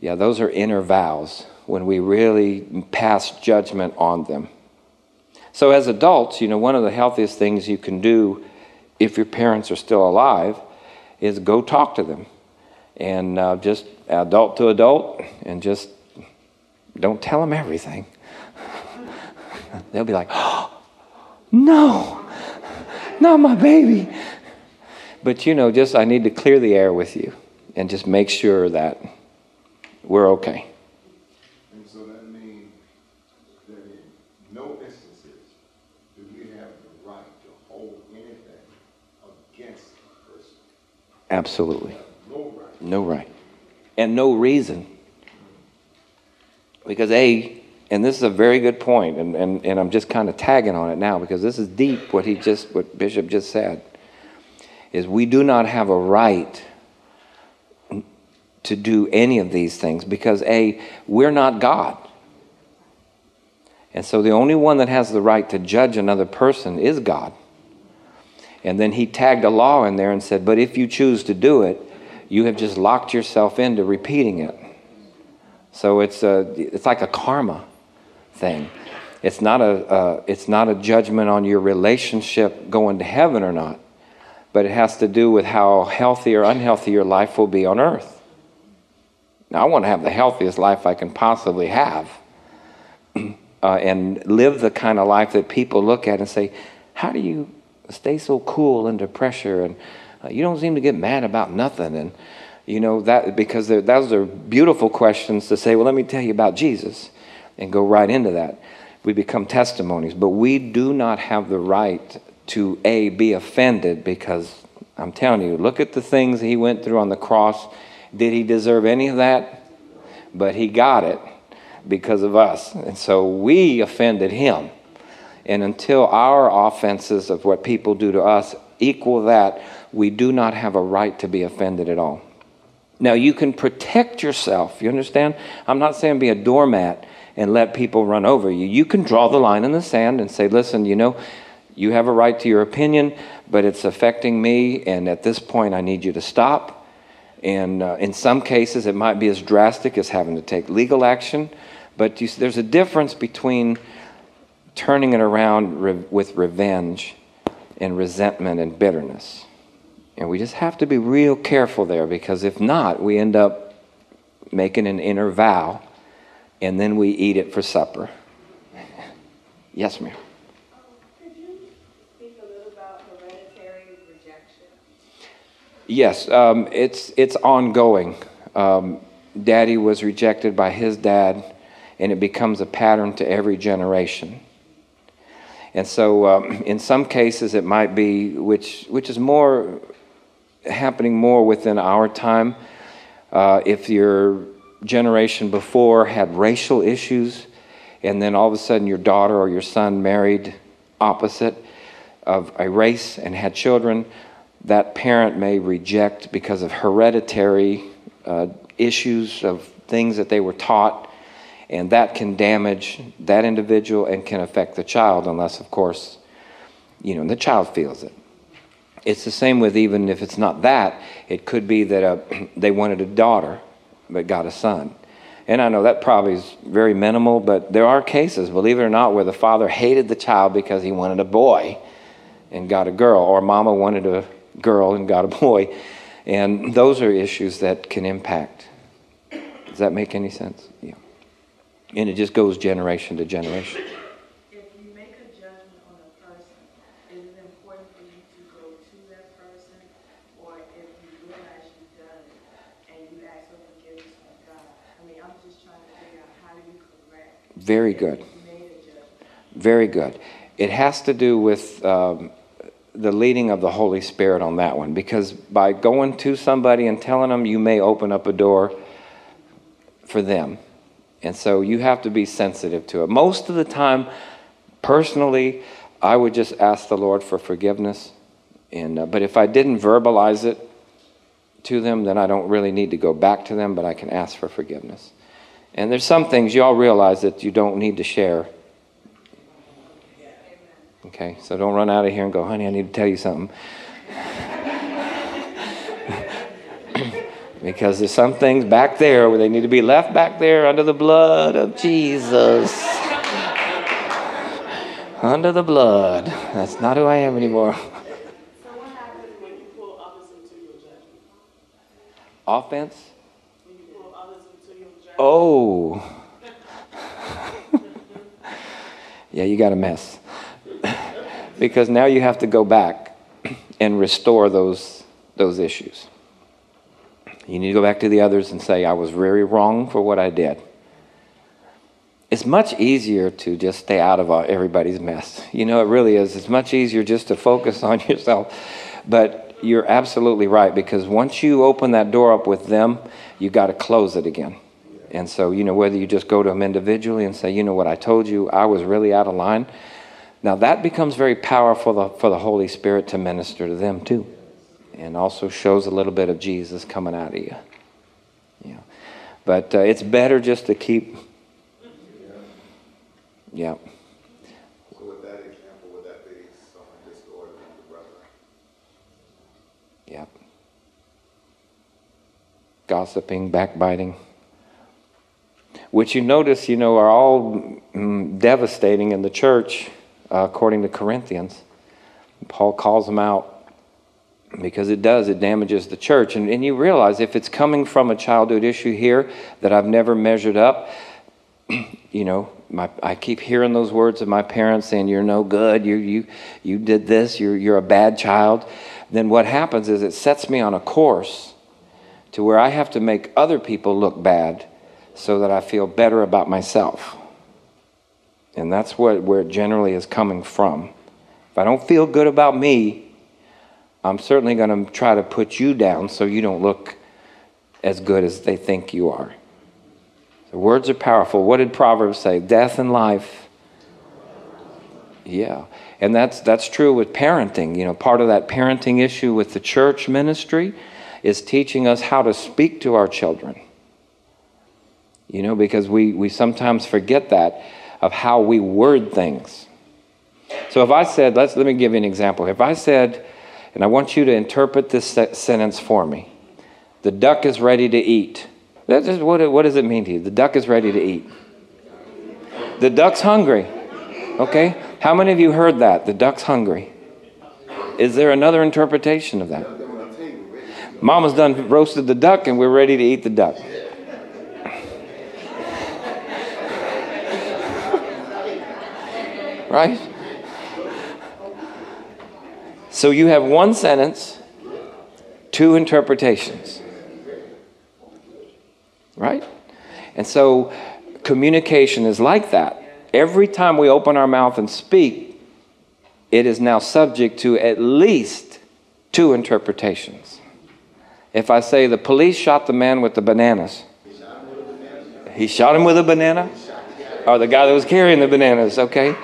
Yeah, those are inner vows when we really pass judgment on them. So, as adults, you know, one of the healthiest things you can do if your parents are still alive is go talk to them and uh, just adult to adult and just don't tell them everything. [laughs] They'll be like, oh, [gasps] no, not my baby. But you know, just I need to clear the air with you and just make sure that we're okay. And so that means that in no instances do we have the right to hold anything against a person. Absolutely. No right. No right. And no reason. Because, A, and this is a very good point, and, and, and I'm just kind of tagging on it now because this is deep what he just, what Bishop just said, is we do not have a right to do any of these things because, A, we're not God. And so the only one that has the right to judge another person is God. And then he tagged a law in there and said, But if you choose to do it, you have just locked yourself into repeating it. So it's, a, it's like a karma thing. It's not a, uh, it's not a judgment on your relationship going to heaven or not, but it has to do with how healthy or unhealthy your life will be on earth. Now, I want to have the healthiest life I can possibly have [clears throat] uh, and live the kind of life that people look at and say, How do you stay so cool under pressure? And uh, you don't seem to get mad about nothing. And, you know, that because those are beautiful questions to say, Well, let me tell you about Jesus and go right into that. We become testimonies, but we do not have the right to A, be offended because I'm telling you, look at the things he went through on the cross did he deserve any of that? But he got it because of us. And so we offended him. And until our offenses of what people do to us equal that, we do not have a right to be offended at all. Now, you can protect yourself. You understand? I'm not saying be a doormat and let people run over you. You can draw the line in the sand and say, listen, you know, you have a right to your opinion, but it's affecting me, and at this point, I need you to stop and uh, in some cases, it might be as drastic as having to take legal action. But you, there's a difference between turning it around re- with revenge and resentment and bitterness. And we just have to be real careful there because if not, we end up making an inner vow and then we eat it for supper. [laughs] Yes, ma'am. Could you speak a little about hereditary rejection? Yes, um, it's it's ongoing. Um, daddy was rejected by his dad, and it becomes a pattern to every generation. And so, um, in some cases, it might be which which is more happening more within our time. Uh, if your generation before had racial issues, and then all of a sudden your daughter or your son married opposite of a race and had children, that parent may reject because of hereditary uh, issues of things that they were taught, and that can damage that individual and can affect the child, unless, of course, you know, the child feels it. It's the same with even if it's not that, it could be that uh, [clears throat] they wanted a daughter but got a son. And I know that probably is very minimal, but there are cases, believe it or not, where the father hated the child because he wanted a boy and got a girl, or mama wanted a girl and got a boy. And those are issues that can impact. Does that make any sense? Yeah. And it just goes generation to generation. If you make a judgment on a person, is it important for you to go to that person? Or if you realize you've done it and you ask for forgiveness from God? I mean, I'm just trying to figure out how do you correct? Very good. You made a judgment. Very good. It has to do with um, the leading of the Holy Spirit on that one, because by going to somebody and telling them, you may open up a door for them. And so you have to be sensitive to it. Most of the time, personally, I would just ask the Lord for forgiveness. And, uh, but if I didn't verbalize it to them, then I don't really need to go back to them, but I can ask for forgiveness. And there's some things you all realize that you don't need to share. Okay, so don't run out of here and go, honey, I need to tell you something. [laughs] because there's some things back there where they need to be left back there under the blood of Jesus. under the blood. That's not who I am anymore. So what happens when you pull others into your judgment? Offense? Oh. [laughs] yeah, you got a mess. Because now you have to go back and restore those, those issues. You need to go back to the others and say, I was very wrong for what I did. It's much easier to just stay out of uh, everybody's mess. You know, it really is. It's much easier just to focus [laughs] on yourself. But you're absolutely right because once you open that door up with them, you got to close it again. And so, you know, whether you just go to them individually and say, you know what, I told you I was really out of line. Now, that becomes very powerful for the Holy Spirit to minister to them too. And also shows a little bit of Jesus coming out of you. Yeah. But uh, it's better just to keep. Yeah. So with that example, would that be someone the brother? Yeah. Gossiping, backbiting. Which you notice, you know, are all mm, devastating in the church, uh, according to Corinthians. Paul calls them out because it does, it damages the church. And, and you realize if it's coming from a childhood issue here that I've never measured up, [clears throat] you know, my, I keep hearing those words of my parents saying, You're no good, you, you, you did this, you're, you're a bad child. Then what happens is it sets me on a course to where I have to make other people look bad so that I feel better about myself. And that's what, where it generally is coming from. If I don't feel good about me, I'm certainly going to try to put you down so you don't look as good as they think you are. The words are powerful. What did Proverbs say? Death and life. Yeah. And that's that's true with parenting. You know, part of that parenting issue with the church ministry is teaching us how to speak to our children. You know, because we, we sometimes forget that of how we word things. So if I said, let's let me give you an example. If I said, and I want you to interpret this sentence for me. The duck is ready to eat. That's just, what, what does it mean to you? The duck is ready to eat. The duck's hungry. Okay? How many of you heard that? The duck's hungry. Is there another interpretation of that? Mama's done roasted the duck and we're ready to eat the duck. Right? So you have one sentence, two interpretations. Right? And so communication is like that. Every time we open our mouth and speak, it is now subject to at least two interpretations. If I say the police shot the man with the bananas, he shot him with a banana? Or the guy that was carrying the bananas, okay?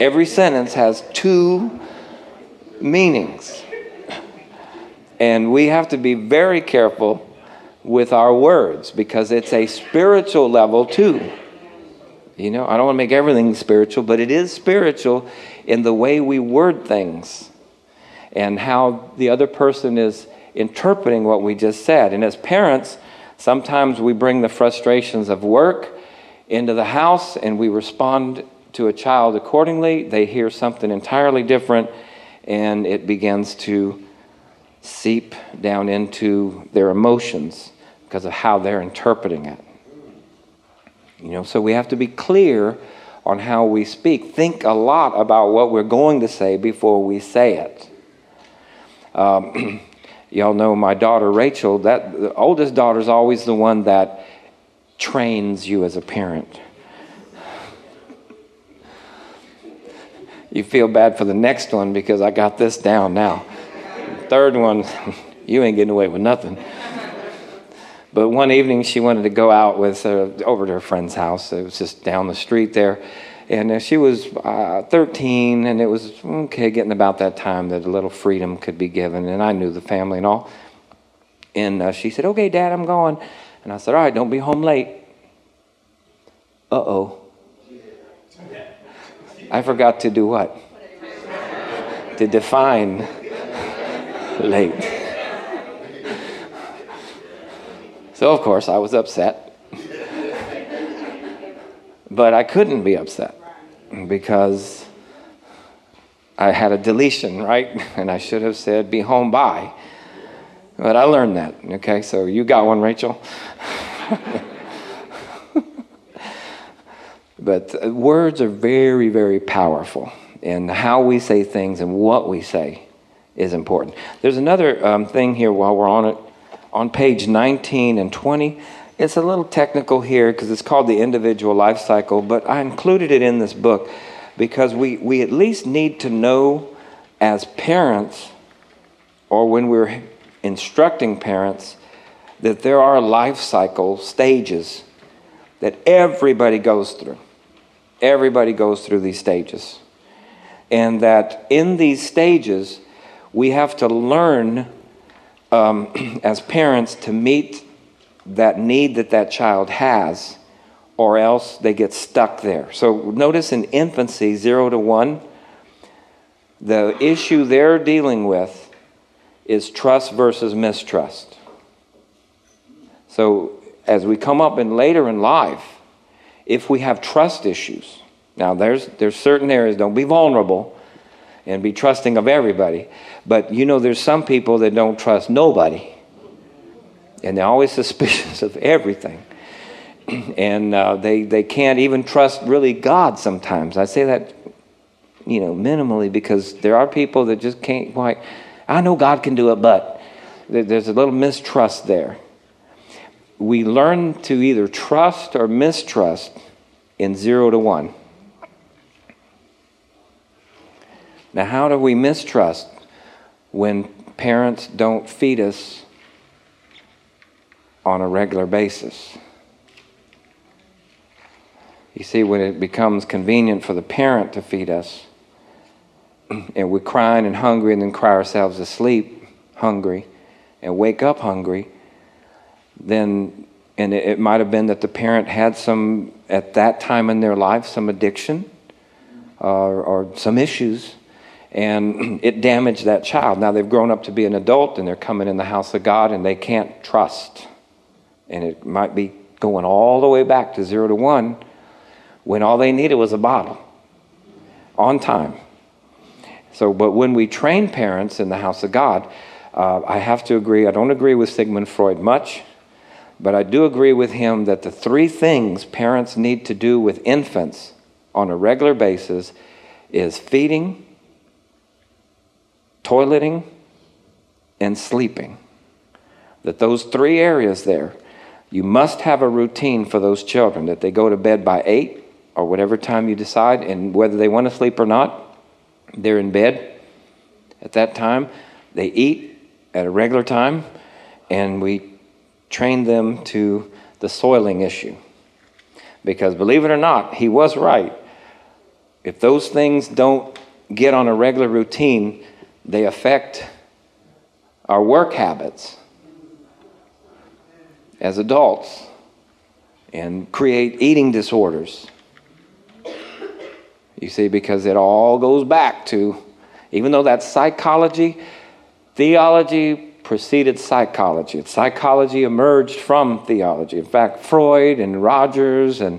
Every sentence has two meanings. And we have to be very careful with our words because it's a spiritual level too. You know, I don't want to make everything spiritual, but it is spiritual in the way we word things and how the other person is interpreting what we just said. And as parents, sometimes we bring the frustrations of work into the house and we respond to a child accordingly. They hear something entirely different and it begins to seep down into their emotions because of how they're interpreting it. You know, so we have to be clear on how we speak. Think a lot about what we're going to say before we say it. Um, [clears throat] y'all know my daughter Rachel. That the oldest daughter is always the one that trains you as a parent. You feel bad for the next one because I got this down now. Third one, [laughs] you ain't getting away with nothing. But one evening, she wanted to go out with uh, over to her friend's house. It was just down the street there, and uh, she was uh, 13, and it was okay, getting about that time that a little freedom could be given. And I knew the family and all. And uh, she said, "Okay, Dad, I'm going." And I said, "All right, don't be home late." Uh oh. I forgot to do what? to define late. So, of course, I was upset. But I couldn't be upset because I had a deletion, right? [laughs] And I should have said, be home by. But I learned that, okay? So you got one, Rachel? [laughs] but uh, words are very, very powerful. And how we say things and what we say is important. There's another um, thing here while we're on it on page 19 and 20. It's a little technical here because it's called the individual life cycle, but I included it in this book because we, we at least need to know as parents or when we're instructing parents that there are life cycle stages that everybody goes through. Everybody goes through these stages. And that in these stages, we have to learn um, [clears throat] as parents to meet that need that that child has, or else they get stuck there. So notice in infancy, zero to one, the issue they're dealing with is trust versus mistrust. So as we come up in later in life, if we have trust issues, now there's there's certain areas, don't be vulnerable and be trusting of everybody. But you know, there's some people that don't trust nobody, and they're always [laughs] suspicious of everything. [clears throat] and uh, they, they can't even trust really God sometimes. I say that, you know, minimally because there are people that just can't quite. I know God can do it, but there's a little mistrust there. We learn to either trust or mistrust in zero to one. Now, how do we mistrust when parents don't feed us on a regular basis? You see, when it becomes convenient for the parent to feed us, [clears throat] and we're crying and hungry and then cry ourselves to sleep hungry and wake up hungry, then, and it, it might have been that the parent had some, at that time in their life, some addiction or some issues and [clears throat] it damaged that child. Now they've grown up to be an adult and they're coming in the house of God and they can't trust. And it might be going all the way back to zero to one when all they needed was a bottle on time. So, but when we train parents in the house of God, uh, I have to agree, I don't agree with Sigmund Freud much, but I do agree with him that the three things parents need to do with infants on a regular basis is feeding, toileting, and sleeping. That those three areas there, you must have a routine for those children that they go to bed by eight or whatever time you decide, and whether they want to sleep or not, they're in bed at that time. They eat at a regular time, and we train them to the soiling issue. Because believe it or not, he was right. If those things don't get on a regular routine, they affect our work habits as adults and create eating disorders. You see, because it all goes back to, even though that's psychology, theology preceded psychology. Psychology emerged from theology. In fact, Freud and Rogers and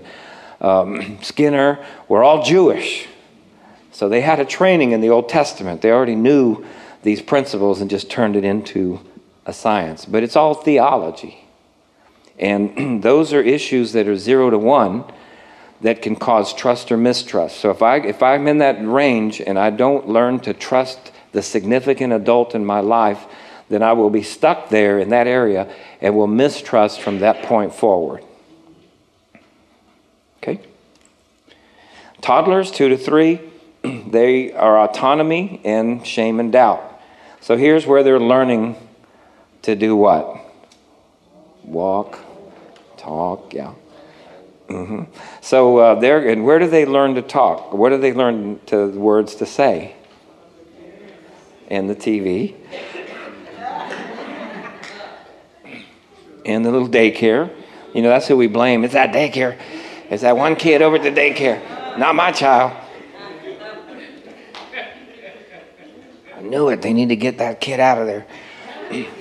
um, [clears throat] Skinner were all Jewish. So they had a training in the Old Testament. They already knew these principles and just turned it into a science. But it's all theology. And [clears throat] those are issues that are zero to one that can cause trust or mistrust. So if I if I'm in that range and I don't learn to trust the significant adult in my life, then I will be stuck there in that area and will mistrust from that point forward. Okay? Toddlers, two to three, [clears throat] they are autonomy and shame and doubt. So here's where they're learning to do what? Walk, talk, yeah. Mm-hmm. So uh, there, and where do they learn to talk? What do they learn to words to say? In the TV. In the little daycare. You know, that's who we blame. It's that daycare. It's that one kid over at the daycare. Not my child. I knew it. They need to get that kid out of there. [clears throat]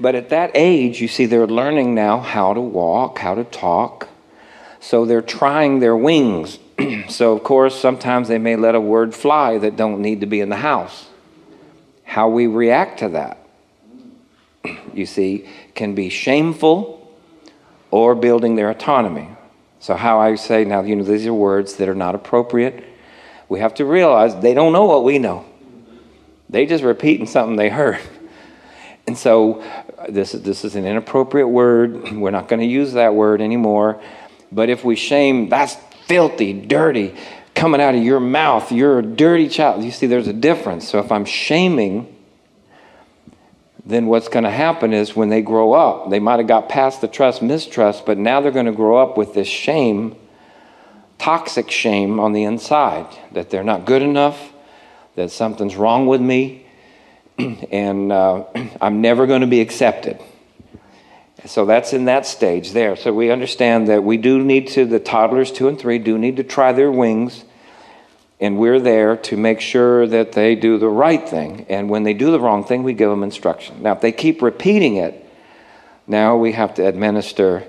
But at that age, you see, they're learning now how to walk, how to talk. So they're trying their wings. [clears throat] so, of course, sometimes they may let a word fly that don't need to be in the house. How we react to that, [clears throat] you see, can be shameful or building their autonomy. So, how I say now, you know, these are words that are not appropriate. We have to realize they don't know what we know. They just repeating something they heard. [laughs] And so uh, this, this is an inappropriate word. [clears throat] We're not going to use that word anymore. But if we shame, that's filthy, dirty, coming out of your mouth. You're a dirty child. You see, there's a difference. So if I'm shaming, then what's going to happen is when they grow up, they might have got past the trust, mistrust, but now they're going to grow up with this shame, toxic shame on the inside that they're not good enough, that something's wrong with me, [clears throat] and uh, [clears throat] I'm never going to be accepted. So that's in that stage there. So we understand that we do need to, the toddlers two and three do need to try their wings, and we're there to make sure that they do the right thing. And when they do the wrong thing, we give them instruction. Now, if they keep repeating it, now we have to administer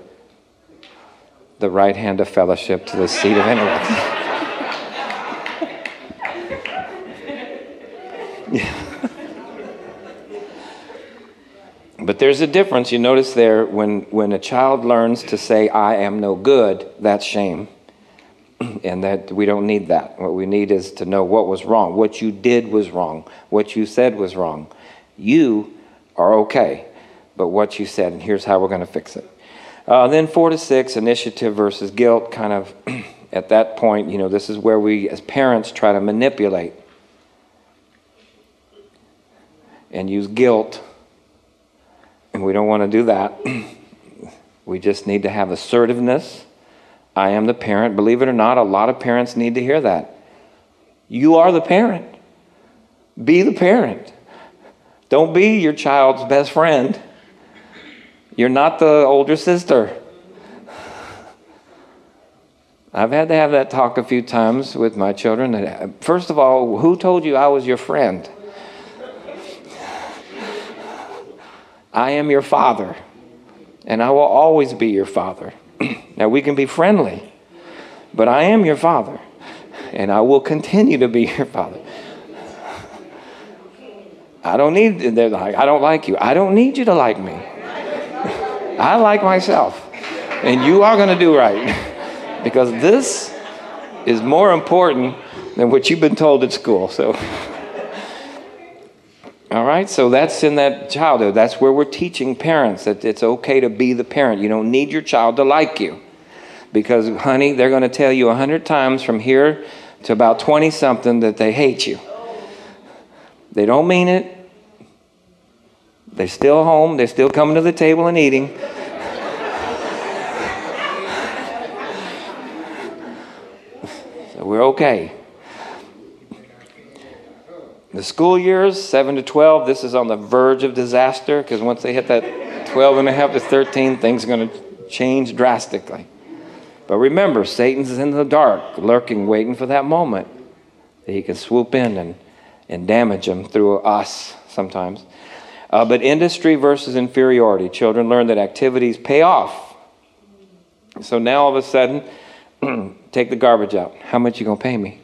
the right hand of fellowship to the seat of intellect. [laughs] yeah. But there's a difference. You notice there when, when a child learns to say, I am no good, that's shame. [clears throat] and that we don't need that. What we need is to know what was wrong. What you did was wrong. What you said was wrong. You are okay, but what you said, and here's how we're going to fix it. Uh, then four to six, initiative versus guilt, kind of [clears throat] at that point, you know, this is where we as parents try to manipulate and use guilt and we don't want to do that. [clears throat] we just need to have assertiveness. I am the parent. Believe it or not, a lot of parents need to hear that. You are the parent. Be the parent. Don't be your child's best friend. You're not the older sister. [sighs] I've had to have that talk a few times with my children. First of all, who told you I was your friend? I am your father, and I will always be your father. [clears throat] now, we can be friendly, but I am your father, and I will continue to be [laughs] your father. I don't need, they're like, I don't like you. I don't need you to like me. [laughs] I like myself. And you are going to do right. [laughs] because this is more important than what you've been told at school. So, all right, so that's in that childhood. That's where we're teaching parents that it's okay to be the parent. You don't need your child to like you. Because, honey, they're going to tell you a hundred times from here to about 20 something that they hate you. They don't mean it. They're still home. They're still coming to the table and eating. [laughs] so we're okay. The school years, 7 to 12, this is on the verge of disaster because once they hit that 12 and a half to 13, things are going to change drastically. But remember, Satan's in the dark, lurking, waiting for that moment that he can swoop in and, and damage them through us sometimes. Uh, but industry versus inferiority. Children learn that activities pay off. So now all of a sudden, [clears throat] take the garbage out. How much you gonna pay me?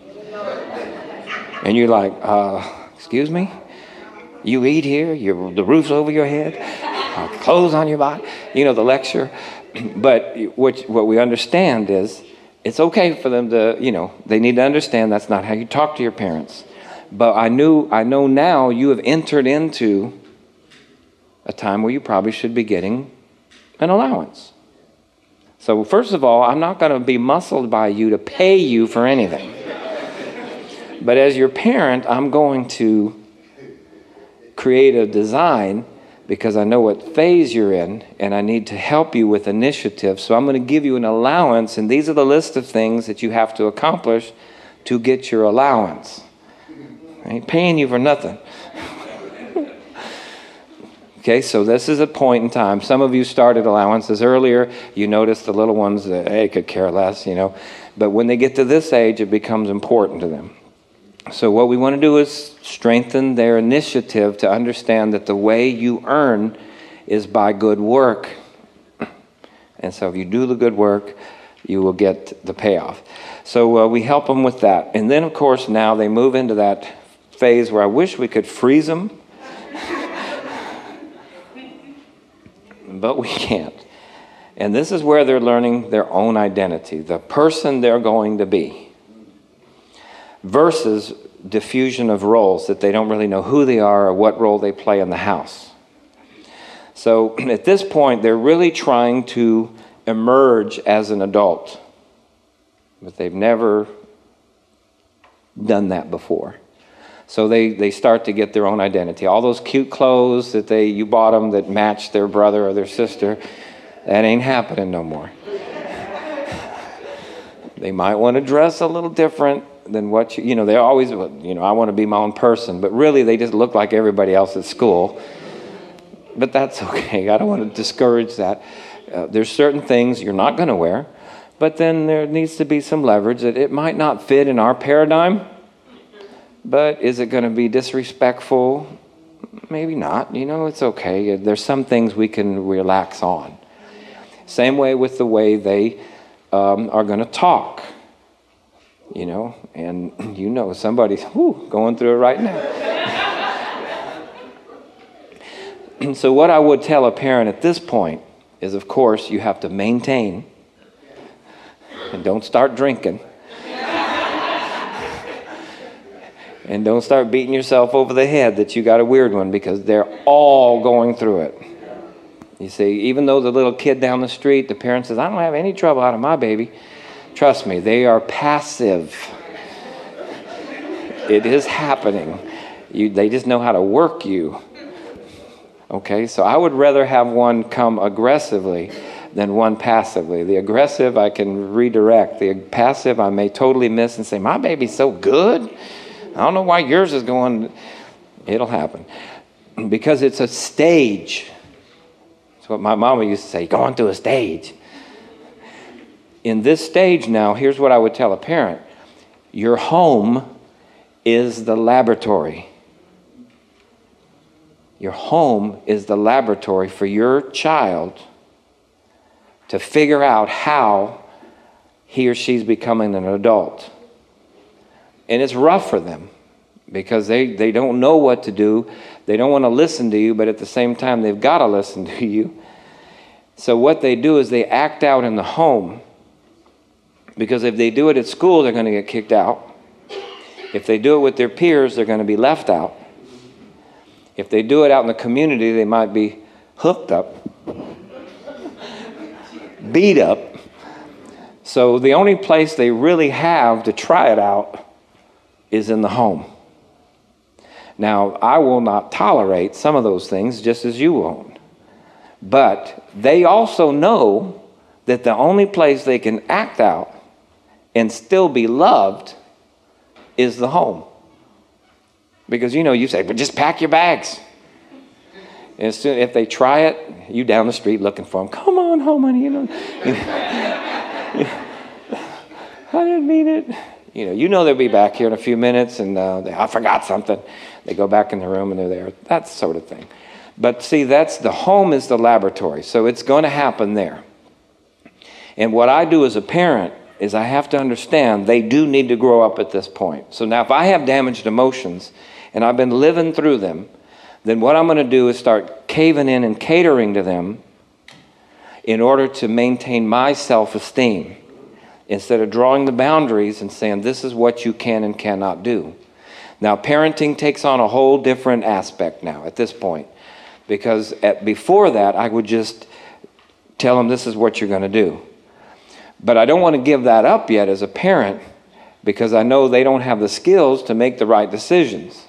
And you're like, uh, excuse me? You eat here, the roof's over your head, uh, clothes on your body. You know the lecture. [clears throat] but what, what we understand is it's okay for them to, you know, they need to understand that's not how you talk to your parents. But I knew, I know now you have entered into a time where you probably should be getting an allowance. So, first of all, I'm not going to be muscled by you to pay you for anything. But as your parent, I'm going to create a design because I know what phase you're in and I need to help you with initiative. So I'm going to give you an allowance, and these are the list of things that you have to accomplish to get your allowance. I ain't paying you for nothing. [laughs] okay, so this is a point in time. Some of you started allowances earlier. You noticed the little ones that, hey, could care less, you know. But when they get to this age, it becomes important to them. So, what we want to do is strengthen their initiative to understand that the way you earn is by good work. And so, if you do the good work, you will get the payoff. So, uh, we help them with that. And then, of course, now they move into that phase where I wish we could freeze them, but we can't. And this is where they're learning their own identity, the person they're going to be versus diffusion of roles that they don't really know who they are or what role they play in the house. So [clears throat] at this point, they're really trying to emerge as an adult, but they've never done that before. So they, they start to get their own identity. All those cute clothes that they you bought them that matched their brother or their sister, that ain't happening no more. [laughs] they might want to dress a little different, than what you, you know, they always, you know, I want to be my own person, but really they just look like everybody else at school. But that's [laughs] okay. I don't want to discourage that. Uh, there's certain things you're not going to wear, but then there needs to be some leverage that it might not fit in our paradigm, but is it going to be disrespectful? Maybe not. You know, it's okay. There's some things we can relax on. Same way with the way they um, are going to talk you know, and [clears throat] you know somebody's whew, going through it right now. And [clears throat] so, what I would tell a parent at this point is, of course, you have to maintain [laughs] and don't start drinking. [laughs] and don't start beating yourself over the head that you got a weird one because they're all going through it. You see, even though the little kid down the street, the parent says, I don't have any trouble out of my baby Trust me, they are passive. It is happening. You, they just know how to work you. Okay, so I would rather have one come aggressively than one passively. The aggressive I can redirect. The passive I may totally miss and say, My baby's so good. I don't know why yours is going. It'll happen. Because it's a stage. That's what my mama used to say, going through a stage in this stage now, here's what I would tell a parent your home is the laboratory. Your home is the laboratory for your child to figure out how he or she's becoming an adult. And it's rough for them. because they, they don't know what to do. They don't want to listen to you, but at the same time, they've got to listen to you. So, what they do is they act out in the home because if they do it at school, they're going to get kicked out. If they do it with their peers, they're going to be left out. If they do it out in the community, they might be hooked up, [laughs] beat up. So the only place they really have to try it out is in the home. Now, I will not tolerate some of those things just as you won't. But they also know that the only place they can act out and still be loved is the home. Because you know, you say, but just pack your bags. And soon, if they try it, you down the street looking for them. Come on home, honey. You know, [laughs] I didn't mean it. You know, you know they'll be back here in a few minutes, and uh, they, I forgot something. They go back in the room and they're there. That sort of thing. But see, that's the home is the laboratory, so it's going to happen there. And what I do as a parent is I have to understand they do need to grow up at this point. So now, if I have damaged emotions and I've been living through them, then what I'm going to do is start caving in and catering to them in order to maintain my self esteem instead of drawing the boundaries and saying, this is what you can and cannot do. Now, parenting takes on a whole different aspect now at this point because at, before that, I would just tell them, this is what you're going to do. But I don't want to give that up yet as a parent because I know they don't have the skills to make the right decisions.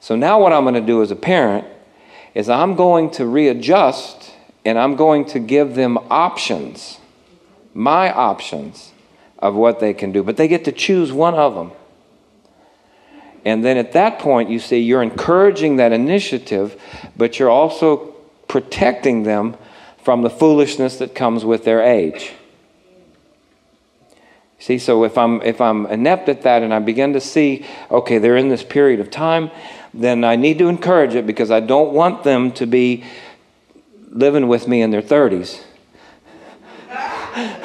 So now, what I'm going to do as a parent is I'm going to readjust and I'm going to give them options, my options of what they can do. But they get to choose one of them. And then at that point, you see, you're encouraging that initiative, but you're also protecting them from the foolishness that comes with their age. See, so if I'm if I'm inept at that and I begin to see, okay, they're in this period of time, then I need to encourage it because I don't want them to be living with me in their 30s. [laughs]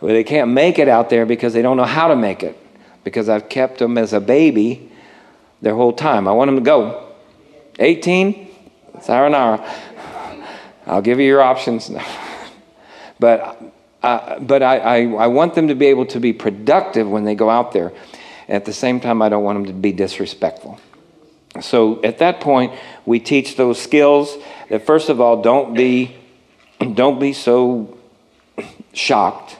Where they can't make it out there because they don't know how to make it. Because I've kept them as a baby their whole time. I want them to go. 18, sayonara. I'll give you your options. [laughs] but uh, but I, I, I want them to be able to be productive when they go out there. At the same time, I don't want them to be disrespectful. So at that point, we teach those skills that first of all, don't be, don't be so shocked.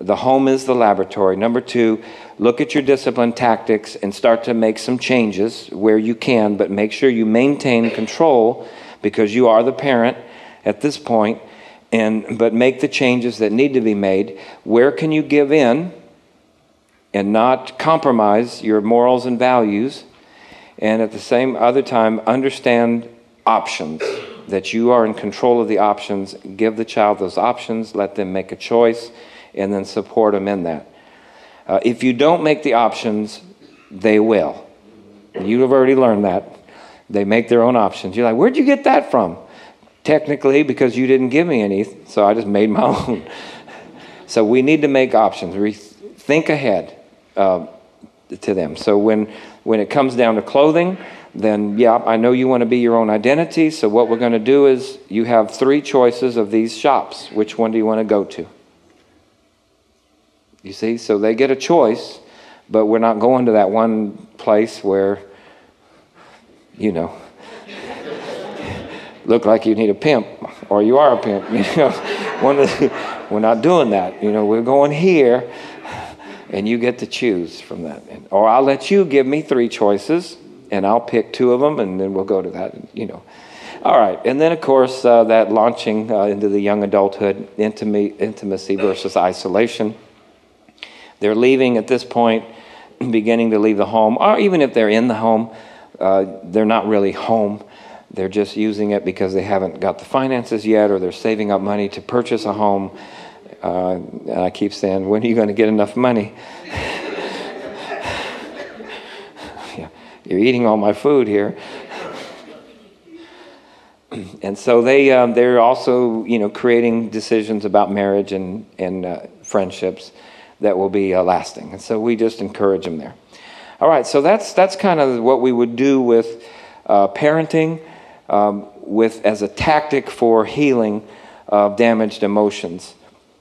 The home is the laboratory. Number two, look at your discipline tactics and start to make some changes where you can, but make sure you maintain control because you are the parent at this point and but make the changes that need to be made. Where can you give in and not compromise your morals and values? And at the same other time understand options that you are in control of the options. Give the child those options let them make a choice and then support them in that. Uh, if you don't make the options they will. You have already learned that. They make their own options. You're like where'd you get that from technically because you didn't give me any, so I just made my [laughs] own. so we need to make options. We think ahead uh, to them. So when when it comes down to clothing, then yeah, I know you want to be your own identity. So what we're going to do is you have three choices of these shops. Which one do you want to go to? You see, so they get a choice, but we're not going to that one place where, you know look like you need a pimp or you are a pimp. [laughs] You know, the, we're not doing that. You know, we're going here, and you get to choose from that. Or I'll let you give me three choices, and I'll pick two of them, and then we'll go to that. You know. All right, and then of course uh, that launching uh, into the young adulthood, intimacy, intimacy versus isolation. They're leaving at this point, beginning to leave the home, or even if they're in the home, uh, they're not really home they're just using it because they haven't got the finances yet or they're saving up money to purchase a home. Uh, and I keep saying, when are you going to get enough money? [laughs] yeah, you're eating all my food here. [clears throat] and so they, um, they're also, you know, creating decisions about marriage and, and uh, friendships that will be uh, lasting. And so we just encourage them there. All right, so that's that's kind of what we would do with uh, parenting, um, with as a tactic for healing of damaged emotions.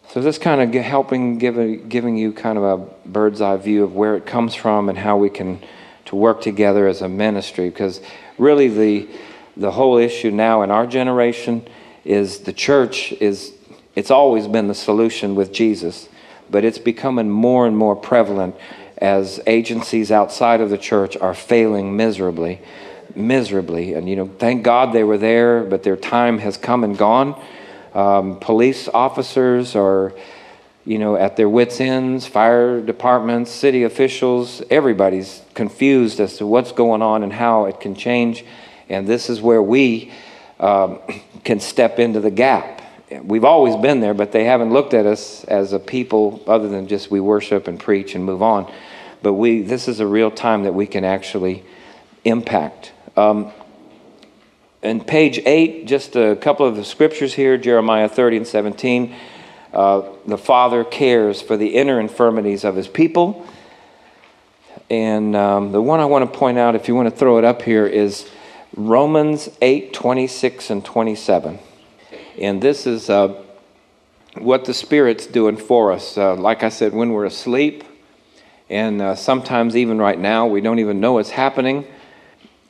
So this kind of helping give giving you kind of a bird's eye view of where it comes from and how we can to work together as a ministry. Because really the the whole issue now in our generation is the church is it's always been the solution with Jesus, but it's becoming more and more prevalent as agencies outside of the church are failing miserably, miserably. And, you know, thank God they were there, but their time has come and gone. Um, police officers are, you know, at their wits' ends, fire departments, city officials, everybody's confused as to what's going on and how it can change. And this is where we um, [clears throat] can step into the gap. We've always been there, but they haven't looked at us as a people other than just we worship and preach and move on. But we, this is a real time that we can actually impact. Um, and page 8, just a couple of the scriptures here Jeremiah 30 and 17. Uh, the Father cares for the inner infirmities of his people. And um, the one I want to point out, if you want to throw it up here, is Romans 8 26 and 27. And this is uh, what the Spirit's doing for us. Uh, like I said, when we're asleep, and uh, sometimes even right now, we don't even know what's happening.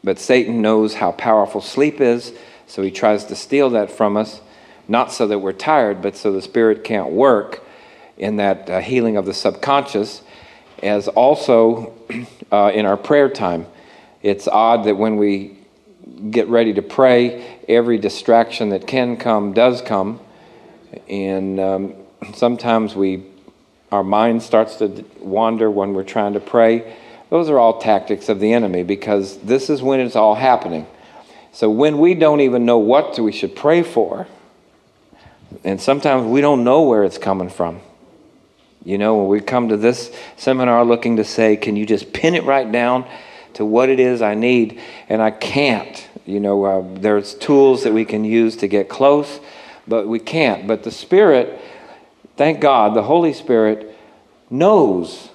But Satan knows how powerful sleep is, so he tries to steal that from us, not so that we're tired, but so the Spirit can't work in that uh, healing of the subconscious, as also [clears throat] uh, in our prayer time. It's odd that when we get ready to pray, every distraction that can come does come. And um, sometimes we, our mind starts to wander when we're trying to pray. Those are all tactics of the enemy because this is when it's all happening. So when we don't even know what we should pray for, and sometimes we don't know where it's coming from. You know, when we come to this seminar looking to say, can you just pin it right down to what it is I need? And I can't. You know, uh, there's tools that we can use to get close, but we can't. But the Spirit, thank God, the Holy Spirit knows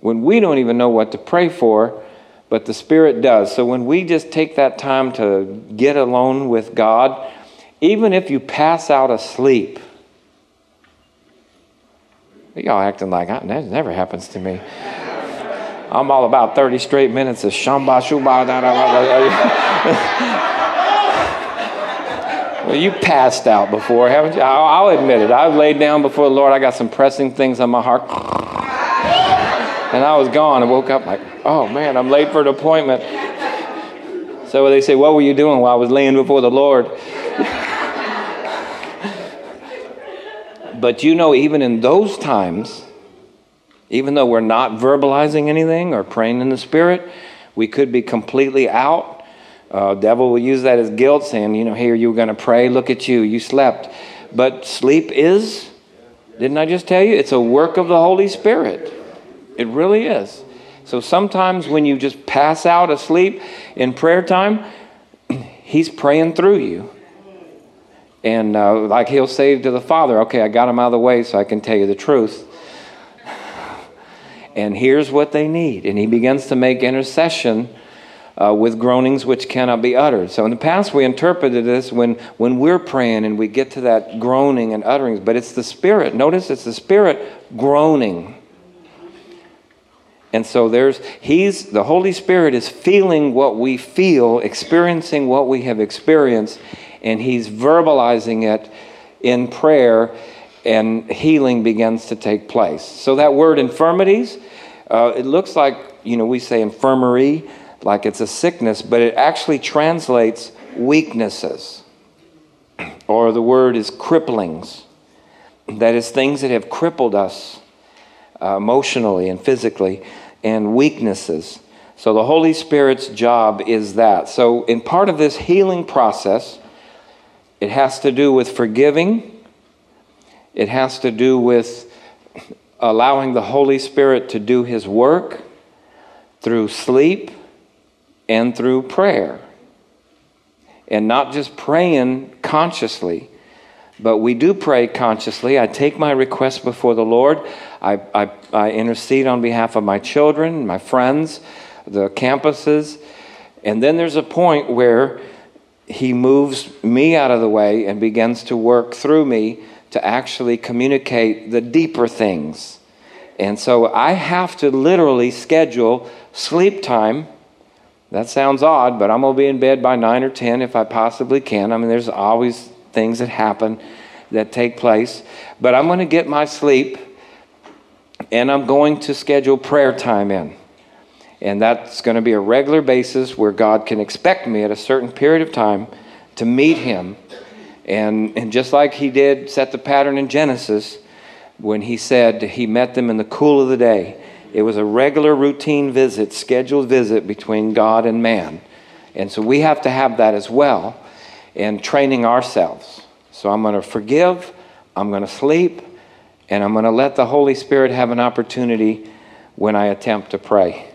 when we don't even know what to pray for, but the Spirit does. So when we just take that time to get alone with God, even if you pass out asleep, y'all acting like that never happens to me. I'm all about 30 straight minutes of shamba shuba da da Well, you passed out before, haven't you? I'll, I'll admit it. I've laid down before the Lord. I got some pressing things on my heart. And I was gone. I woke up like, oh man, I'm late for an appointment. So they say, what were you doing while I was laying before the Lord? but you know, even in those times, even though we're not verbalizing anything or praying in the Spirit, we could be completely out. Uh, devil will use that as guilt, saying, you know, here you were going to pray, look at you, you slept. But sleep is, didn't I just tell you? It's a work of the Holy Spirit. It really is. So sometimes when you just pass out asleep in prayer time, [clears throat] He's praying through you. And uh, like He'll say to the Father, okay, I got him out of the way so I can tell you the truth [sighs] and here's what they need. And he begins to make intercession uh, with groanings which cannot be uttered. So in the past, we interpreted this when, when we're praying and we get to that groaning and utterings, but it's the Spirit. Notice it's the Spirit groaning. And so there's, he's, the Holy Spirit is feeling what we feel, experiencing what we have experienced, and he's verbalizing it in prayer and healing begins to take place. So that word infirmities, uh, it looks like, you know, we say infirmary, like it's a sickness, but it actually translates weaknesses. Or the word is cripplings. That is things that have crippled us uh, emotionally and physically, and weaknesses. So the Holy Spirit's job is that. So, in part of this healing process, it has to do with forgiving it has to do with allowing the Holy Spirit to do His work through sleep and through prayer. And not just praying consciously, But we do pray consciously. I take my requests before the Lord. I, I, I intercede on behalf of my children, my friends, the campuses. And then there's a point where He moves me out of the way and begins to work through me to actually communicate the deeper things. And so I have to literally schedule sleep time. That sounds odd, but I'm going to be in bed by 9 or 10 if I possibly can. I mean, there's always things that happen that take place. But I'm going to get my sleep and I'm going to schedule prayer time in. And that's going to be a regular basis where God can expect me at a certain period of time to meet Him. And, and just like He did set the pattern in Genesis, when He said He met them in the cool of the day, it was a regular routine visit, scheduled visit between God and man. And so we have to have that as well in training ourselves. So I'm going to forgive, I'm going to sleep, and I'm going to let the Holy Spirit have an opportunity when I attempt to pray.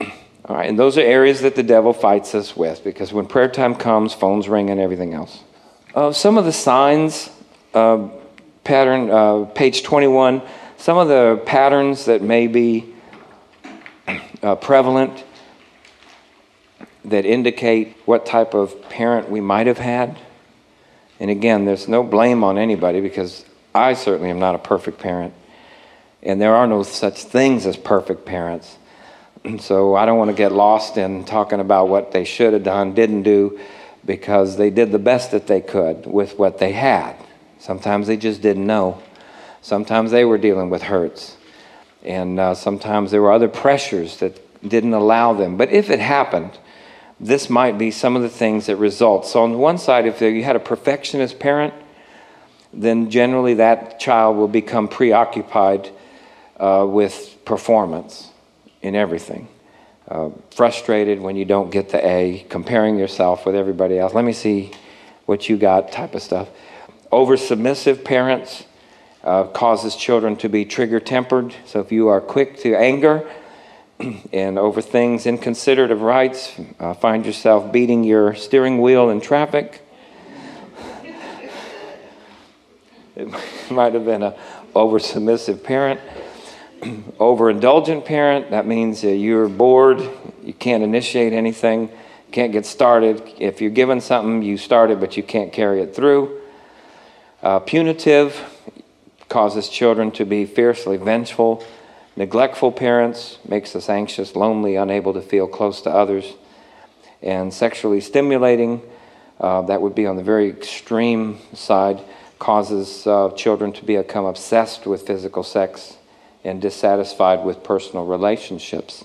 [clears throat] All right, and those are areas that the devil fights us with because when prayer time comes, phones ring and everything else. Uh, some of the signs, uh, pattern, uh, page 21, some of the patterns that may be [clears throat] uh, prevalent that indicate what type of parent we might have had. And again, there's no blame on anybody because I certainly am not a perfect parent. And there are no such things as perfect parents. [clears throat] So I don't want to get lost in talking about what they should have done, didn't do, because they did the best that they could with what they had. Sometimes they just didn't know. Sometimes they were dealing with hurts. And uh, sometimes there were other pressures that didn't allow them. But if it happened, this might be some of the things that result. So, on one side, if you had a perfectionist parent, then generally that child will become preoccupied uh, with performance in everything. Uh, frustrated when you don't get the A, comparing yourself with everybody else. Let me see what you got, type of stuff. Over submissive parents uh, causes children to be trigger tempered. So if you are quick to anger [clears throat] and over things inconsiderate of rights, uh, find yourself beating your steering wheel in traffic. [laughs] it might have been a over submissive parent [clears throat] overindulgent parent, that means uh, you're bored, you can't initiate anything, can't get started. If you're given something, you start it, but you can't carry it through. Uh, punitive causes children to be fiercely vengeful. Neglectful parents makes us anxious, lonely, unable to feel close to others. And sexually stimulating, uh, that would be on the very extreme side, causes uh, children to become obsessed with physical sex and dissatisfied with personal relationships.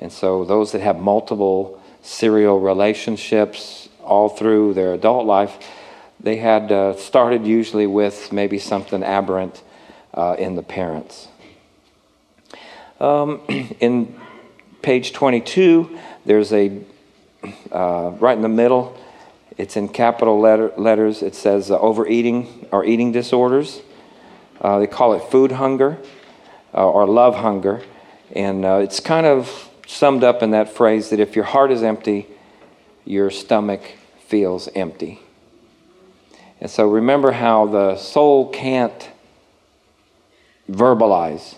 And so, those that have multiple serial relationships all through their adult life, they had uh, started usually with maybe something aberrant uh, in the parents. Um, [clears throat] in page 22, there's a, uh, right in the middle, it's in capital letter, letters, it says uh, overeating or eating disorders. Uh, they call it food hunger uh, or love hunger. And uh, it's kind of summed up in that phrase that if your heart is empty, your stomach feels empty. And so remember how the soul can't verbalize,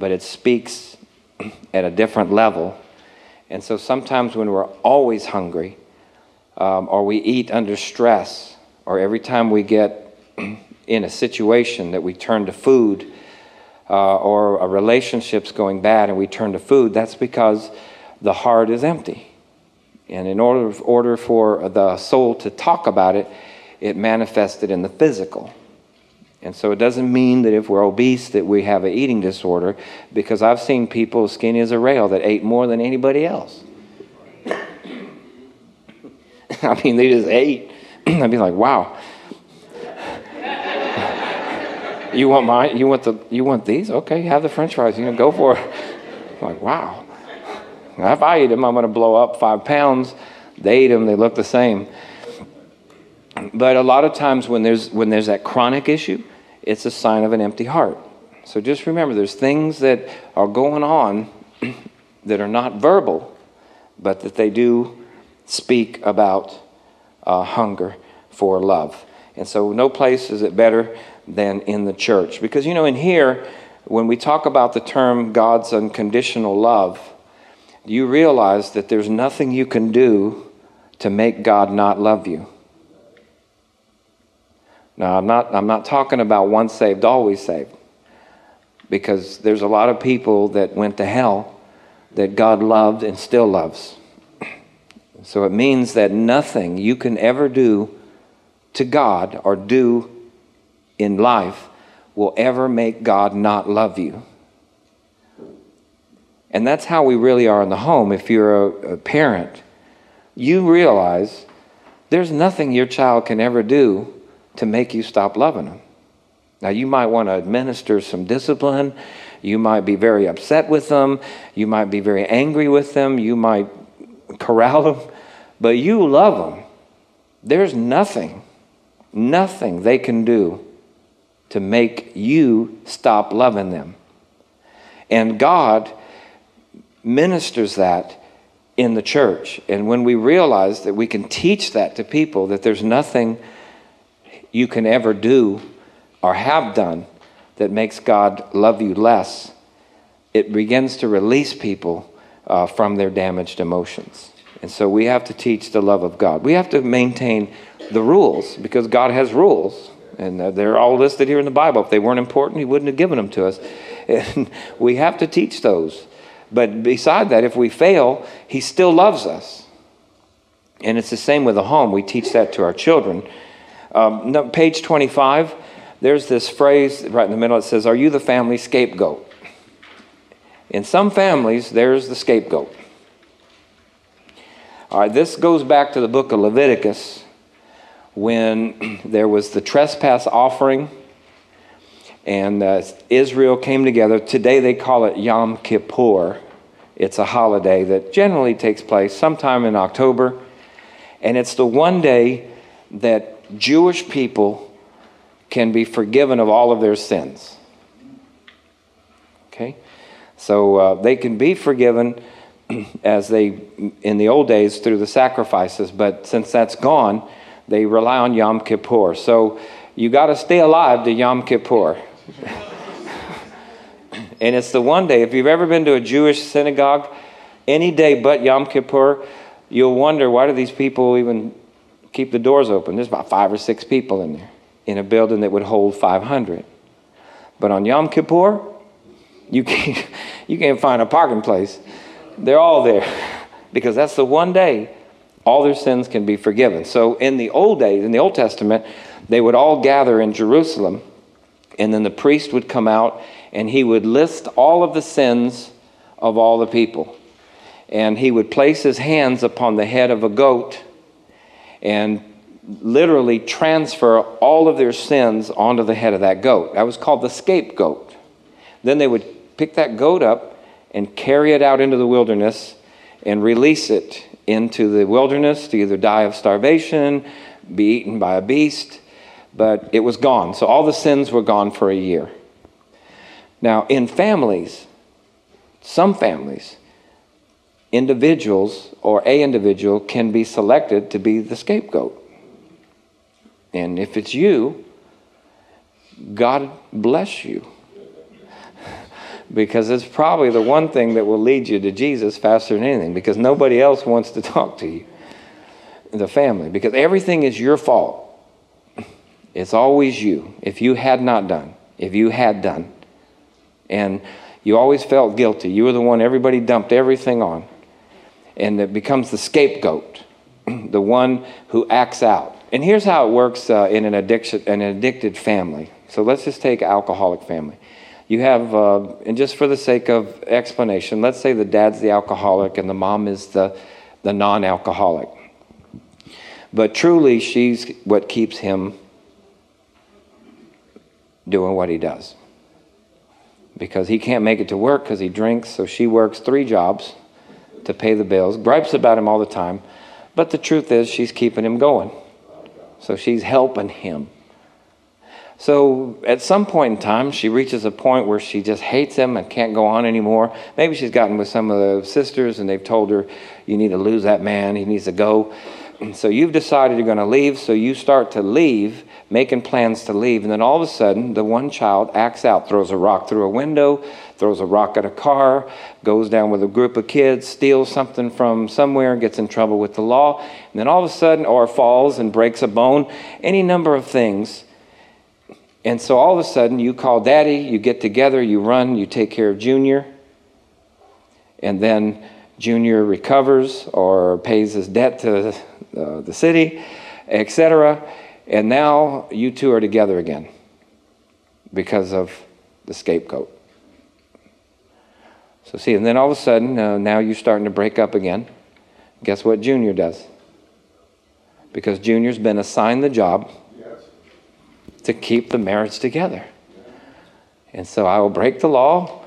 but it speaks [clears throat] at a different level. And so sometimes when we're always hungry, um, or we eat under stress, or every time we get [clears throat] in a situation that we turn to food uh, or a relationship's going bad and we turn to food, that's because the heart is empty. And in order, order for the soul to talk about it, it manifested in the physical. And so it doesn't mean that if we're obese that we have an eating disorder, because I've seen people skinny as a rail that ate more than anybody else. [laughs] I mean, they just ate. [clears throat] I'd be like, wow. [laughs] you want mine? You want the? You want these? Okay, have the French fries. You know, go for it. I'm [laughs] like, wow. If I eat them, I'm going to blow up five pounds. They eat them; they look the same. But a lot of times, when there's when there's that chronic issue, it's a sign of an empty heart. So just remember, there's things that are going on [clears throat] that are not verbal, but that they do speak about uh, hunger for love. And so, no place is it better than in the church. Because, you know, in here, when we talk about the term God's unconditional love, you realize that there's nothing you can do to make God not love you. Now, I'm not, I'm not talking about once saved, always saved, because there's a lot of people that went to hell that God loved and still loves. So it means that nothing you can ever do to God or do in life will ever make God not love you. And that's how we really are in the home. If you're a, a parent, you realize there's nothing your child can ever do to make you stop loving them. Now, you might want to administer some discipline. You might be very upset with them. You might be very angry with them. You might corral them. But you love them. There's nothing, nothing they can do to make you stop loving them. And God ministers that in the church. And when we realize that we can teach that to people, that there's nothing you can ever do or have done that makes God love you less, it begins to release people uh, from their damaged emotions. And so we have to teach the love of God. We have to maintain the rules because God has rules. And they're all listed here in the Bible. If they weren't important, He wouldn't have given them to us. [laughs] And we have to teach those. But beside that, if we fail, He still loves us. And it's the same with the home. We teach that to our children. Um, no, page 25, there's this phrase right in the middle. It says, Are you the family scapegoat? In some families, there's the scapegoat. All right, this goes back to the book of Leviticus when [clears throat] there was the trespass offering and uh, Israel came together. Today they call it Yom Kippur. It's a holiday that generally takes place sometime in October. And it's the one day that Jewish people can be forgiven of all of their sins. Okay? So uh, they can be forgiven [clears throat] as they, in the old days, through the sacrifices, but since that's gone, they rely on Yom Kippur. So you got to stay alive to Yom Kippur. [laughs] and it's the one day, if you've ever been to a Jewish synagogue, any day but Yom Kippur, you'll wonder why do these people even keep the doors open? There's about five or six people in there in a building that would hold 500. But on Yom Kippur, you can't, [laughs] you can't find a parking place. They're all there [laughs] because that's the one day all their sins can be forgiven. So in the old days, in the Old Testament, they would all gather in Jerusalem, and then the priest would come out and he would list all of the sins of all the people. And he would place his hands upon the head of a goat and literally transfer all of their sins onto the head of that goat. That was called the scapegoat. Then they would pick that goat up and carry it out into the wilderness and release it into the wilderness to either die of starvation, be eaten by a beast, but it was gone. So all the sins were gone for a year. Now, in families, some families, individuals or a individual can be selected to be the scapegoat. And if it's you, God bless you. because it's probably the one thing that will lead you to Jesus faster than anything because nobody else wants to [laughs] talk to you, the family, because everything is your fault. It's always you. If you had not done, if you had done, and you always felt guilty, you were the one everybody dumped everything on, and it becomes the scapegoat, [clears throat] the one who acts out. And here's how it works uh, in an addiction, an addicted family. So let's just take alcoholic family. You have, uh, and just for the sake of explanation, let's say the dad's the alcoholic and the mom is the, the non alcoholic. But truly, she's what keeps him doing what he does. Because he can't make it to work because he drinks, so she works three jobs to pay the bills, gripes about him all the time. But the truth is, she's keeping him going. So she's helping him. So at some point in time, she reaches a point where she just hates him and can't go on anymore. Maybe she's gotten with some of the sisters and they've told her, you need to lose that man, he needs to go. And so you've decided you're going to leave, so you start to leave making plans to leave. And then all of a sudden, the one child acts out, throws a rock through a window, throws a rock at a car, goes down with a group of kids, steals something from somewhere, gets in trouble with the law, and then all of a sudden, or falls and breaks a bone, any number of things. And so all of a sudden, you call daddy, you get together, you run, you take care of Junior, and then Junior recovers or pays his debt to uh, the city, etc. And now you two are together again because of the scapegoat. So, see, and then all of a sudden, uh, now you're starting to break up again. Guess what Junior does? Because Junior's been assigned the job Yes. to keep the marriage together. And so I will break the law.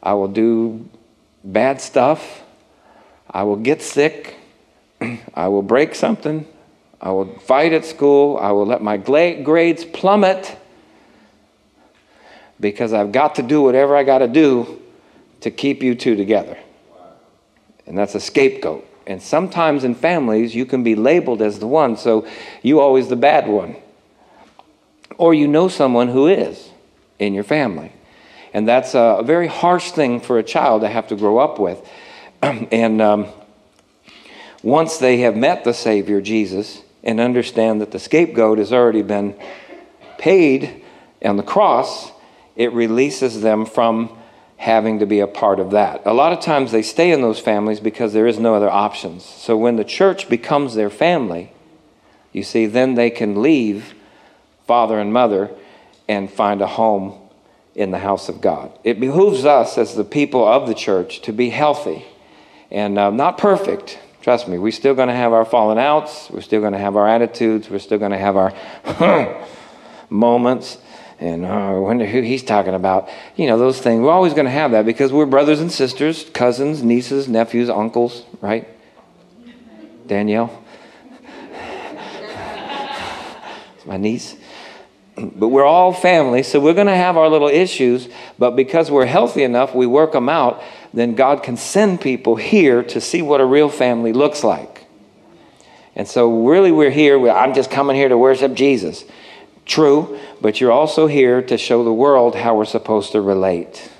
I will do bad stuff. I will get sick. [clears throat] I will break something. I will fight at school. I will let my grades plummet because I've got to do whatever I got to do to keep you two together. And that's a scapegoat. And sometimes in families, you can be labeled as the one, so you always the bad one. Or you know someone who is in your family. And that's a very harsh thing for a child to have to grow up with. [clears throat] and um, once they have met the Savior, Jesus, and understand that the scapegoat has already been paid on the cross, it releases them from having to be a part of that. A lot of times they stay in those families because there is no other options. So when the church becomes their family, you see, then they can leave father and mother and find a home in the house of God. It behooves us as the people of the church to be healthy and uh, not perfect. Trust me, we're still going to have our fallen outs. We're still going to have our attitudes. We're still going to have our [laughs] moments. And uh, I wonder who he's talking about. You know, those things. We're always going to have that because we're brothers and sisters, cousins, nieces, nephews, uncles, right? Danielle? [laughs] my niece. But we're all family, so we're going to have our little issues. But because we're healthy enough, we work them out, then God can send people here to see what a real family looks like. And so, really, we're here. I'm just coming here to worship Jesus. True, but you're also here to show the world how we're supposed to relate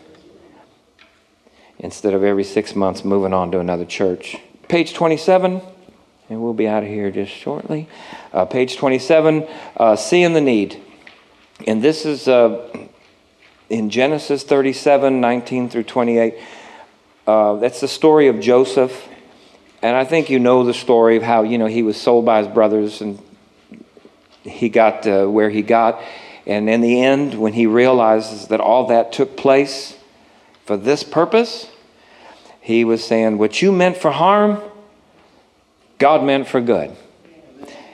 instead of every six months moving on to another church. Page 27, and we'll be out of here just shortly. Uh, page 27, uh, seeing the need. And this is uh, in Genesis 37 19 through 28. Uh, that's the story of Joseph. And I think you know the story of how, you know, he was sold by his brothers and he got uh, where he got. And in the end, when he realizes that all that took place for this purpose, he was saying, What you meant for harm, God meant for good.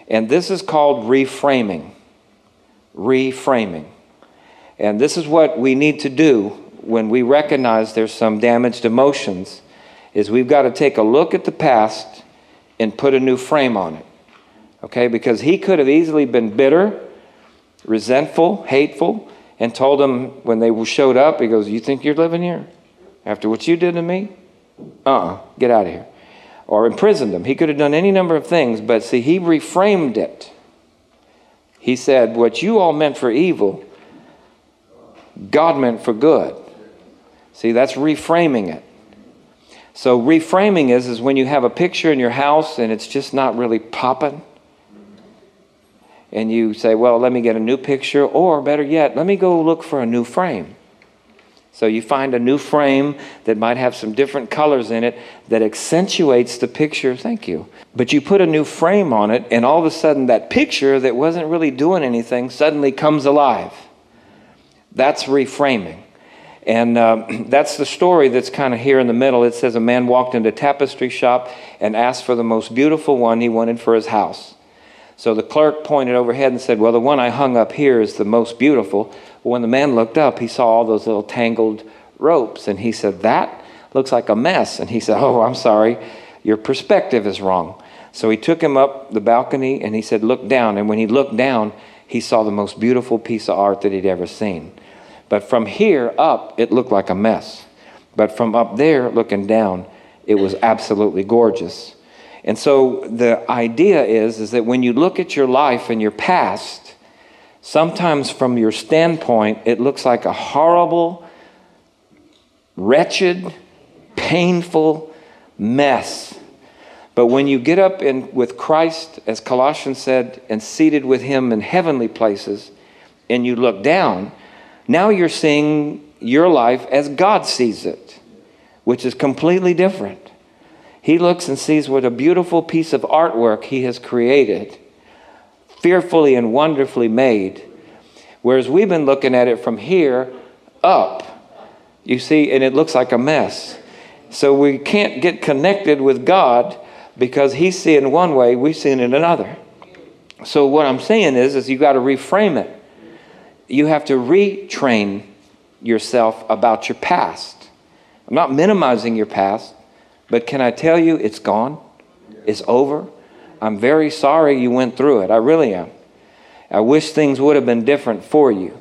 And this is called reframing. Reframing. And this is what we need to do when we recognize there's some damaged emotions is we've got to take a look at the past and put a new frame on it. Okay? Because he could have easily been bitter, resentful, hateful, and told them when they showed up, he goes, You think you're living here? After what you did to me? Uh uh get out of here. Or imprisoned them. He could have done any number of things, but see, he reframed it. He said, What you all meant for evil, God meant for good. See, that's reframing it. So reframing is is when you have a picture in your house and it's just not really popping. And you say, "Well, let me get a new picture or better yet, let me go look for a new frame." So you find a new frame that might have some different colors in it that accentuates the picture. Thank you. But you put a new frame on it and all of a sudden that picture that wasn't really doing anything suddenly comes alive. That's reframing. And uh, [clears throat] that's the story that's kind of here in the middle. It says a man walked into a tapestry shop and asked for the most beautiful one he wanted for his house. So the clerk pointed overhead and said, Well, the one I hung up here is the most beautiful. When the man looked up, he saw all those little tangled ropes. And he said, That looks like a mess. And he said, Oh, I'm sorry. Your perspective is wrong. So he took him up the balcony and he said, Look down. And when he looked down, he saw the most beautiful piece of art that he'd ever seen. But from here up, it looked like a mess. But from up there, looking down, it was absolutely gorgeous. And so the idea is, is that when you look at your life and your past, sometimes from your standpoint, it looks like a horrible, wretched, painful mess. But when you get up in, with Christ, as Colossians said, and seated with Him in heavenly places, and you look down, now you're seeing your life as God sees it, which is completely different. He looks and sees what a beautiful piece of artwork He has created, fearfully and wonderfully made. Whereas we've been looking at it from here up, you see, and it looks like a mess. So we can't get connected with God because He's seeing one way, we're seeing it another. So what I'm saying is, is you got to reframe it. You have to retrain yourself about your past. I'm not minimizing your past, but can I tell you it's gone? It's over. I'm very sorry you went through it. I really am. I wish things would have been different for you,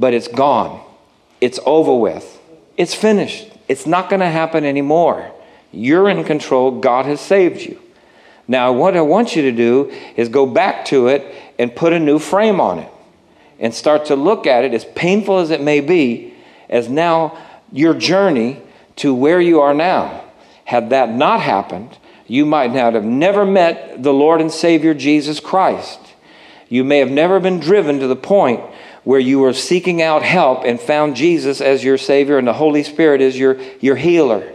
but it's gone. It's over with. It's finished. It's not going to happen anymore. You're in control. God has saved you. Now, what I want you to do is go back to it and put a new frame on it and start to look at it, as painful as it may be, as now your journey to where you are now. Had that not happened, you might not have never met the Lord and Savior Jesus Christ. You may have never been driven to the point where you were seeking out help and found Jesus as your Savior and the Holy Spirit as your, your healer.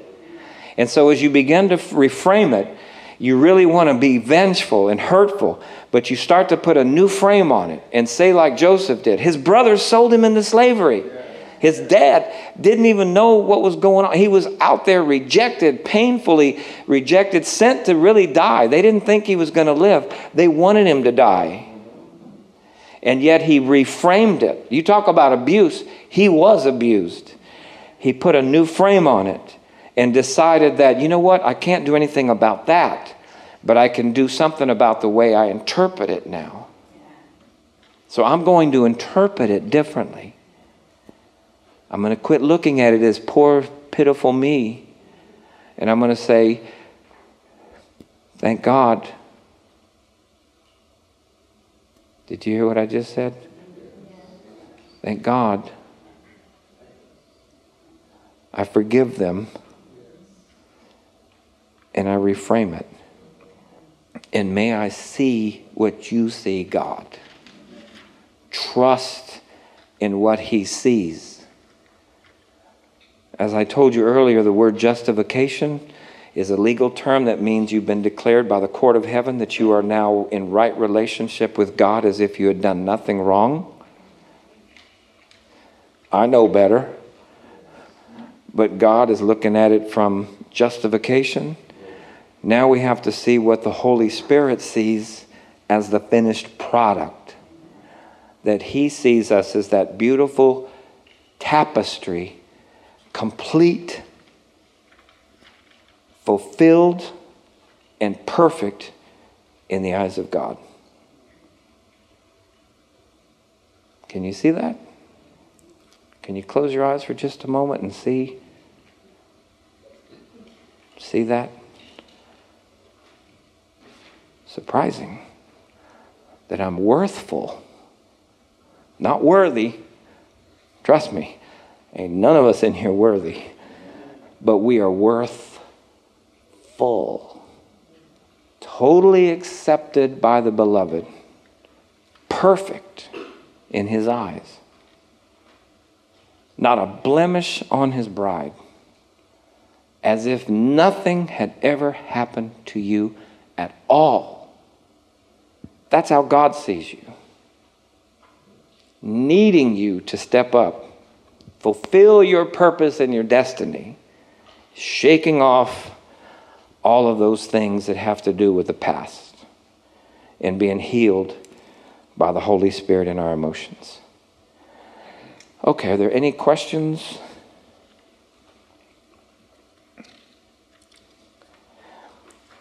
And so, as you begin to reframe it, you really want to be vengeful and hurtful, but you start to put a new frame on it and say, like Joseph did, his brothers sold him into slavery. His dad didn't even know what was going on. He was out there rejected, painfully rejected, sent to really die. They didn't think he was going to live, they wanted him to die. And yet he reframed it. You talk about abuse, he was abused. He put a new frame on it and decided that, you know what, I can't do anything about that, but I can do something about the way I interpret it now. So I'm going to interpret it differently. I'm going to quit looking at it as poor, pitiful me, and I'm going to say, thank God. Did you hear what I just said? Thank God. I forgive them and I reframe it. And may I see what you see, God. Trust in what He sees. As I told you earlier, the word justification is a legal term that means you've been declared by the court of heaven that you are now in right relationship with God as if you had done nothing wrong. I know better, but God is looking at it from justification now we have to see what the Holy Spirit sees as the finished product. That He sees us as that beautiful tapestry, complete, fulfilled, and perfect in the eyes of God. Can you see that? Can you close your eyes for just a moment and see? See that? surprising that I'm worthful, not worthy. Trust me, ain't none of us in here worthy, but we are worth full, totally accepted by the beloved, perfect in his eyes, not a blemish on his bride, as if nothing had ever happened to you at all. That's how God sees you. Needing you to step up, fulfill your purpose and your destiny, shaking off all of those things that have to do with the past and being healed by the Holy Spirit in our emotions. Okay, are there any questions?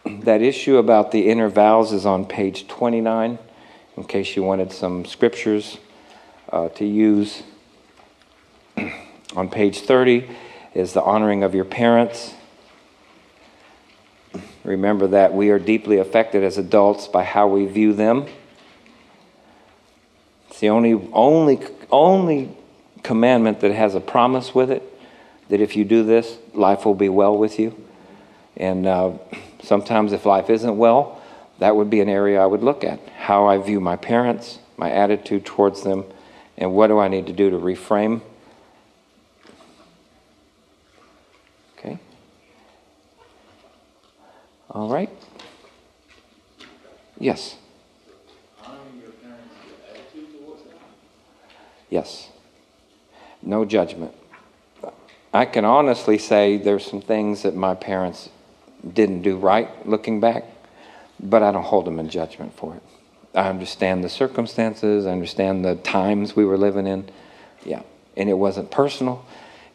that issue about the inner vows is on page 29, in case you wanted some scriptures uh, to use. On page 30 is the honoring of your parents. Remember that we are deeply affected as adults by how we view them. It's the only, only, only commandment that has a promise with it that if you do this, life will be well with you. And uh, sometimes, if life isn't well, that would be an area I would look at. How I view my parents, my attitude towards them, and what do I need to do to reframe? Okay. All right. Yes. Yes. No judgment. I can honestly say there's some things that my parents didn't do right looking back, but I don't hold them in judgment for it. I understand the circumstances, I understand the times we were living in. Yeah. And it wasn't personal,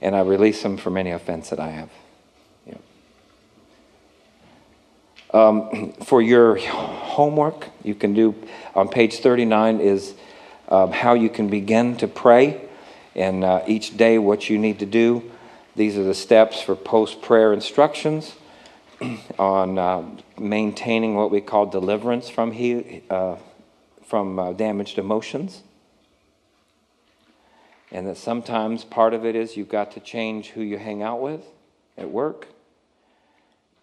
and I release them from any offense that I have. Yeah. Um, for your homework, you can do on page 39 is um, how you can begin to pray, and uh, each day what you need to do. These are the steps for post prayer instructions [clears throat] on uh, maintaining what we call deliverance from he, uh, from uh, damaged emotions. And that sometimes part of it is you've got to change who you hang out with at work.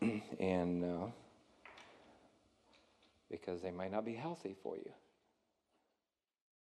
[clears throat] and uh, because they might not be healthy for you.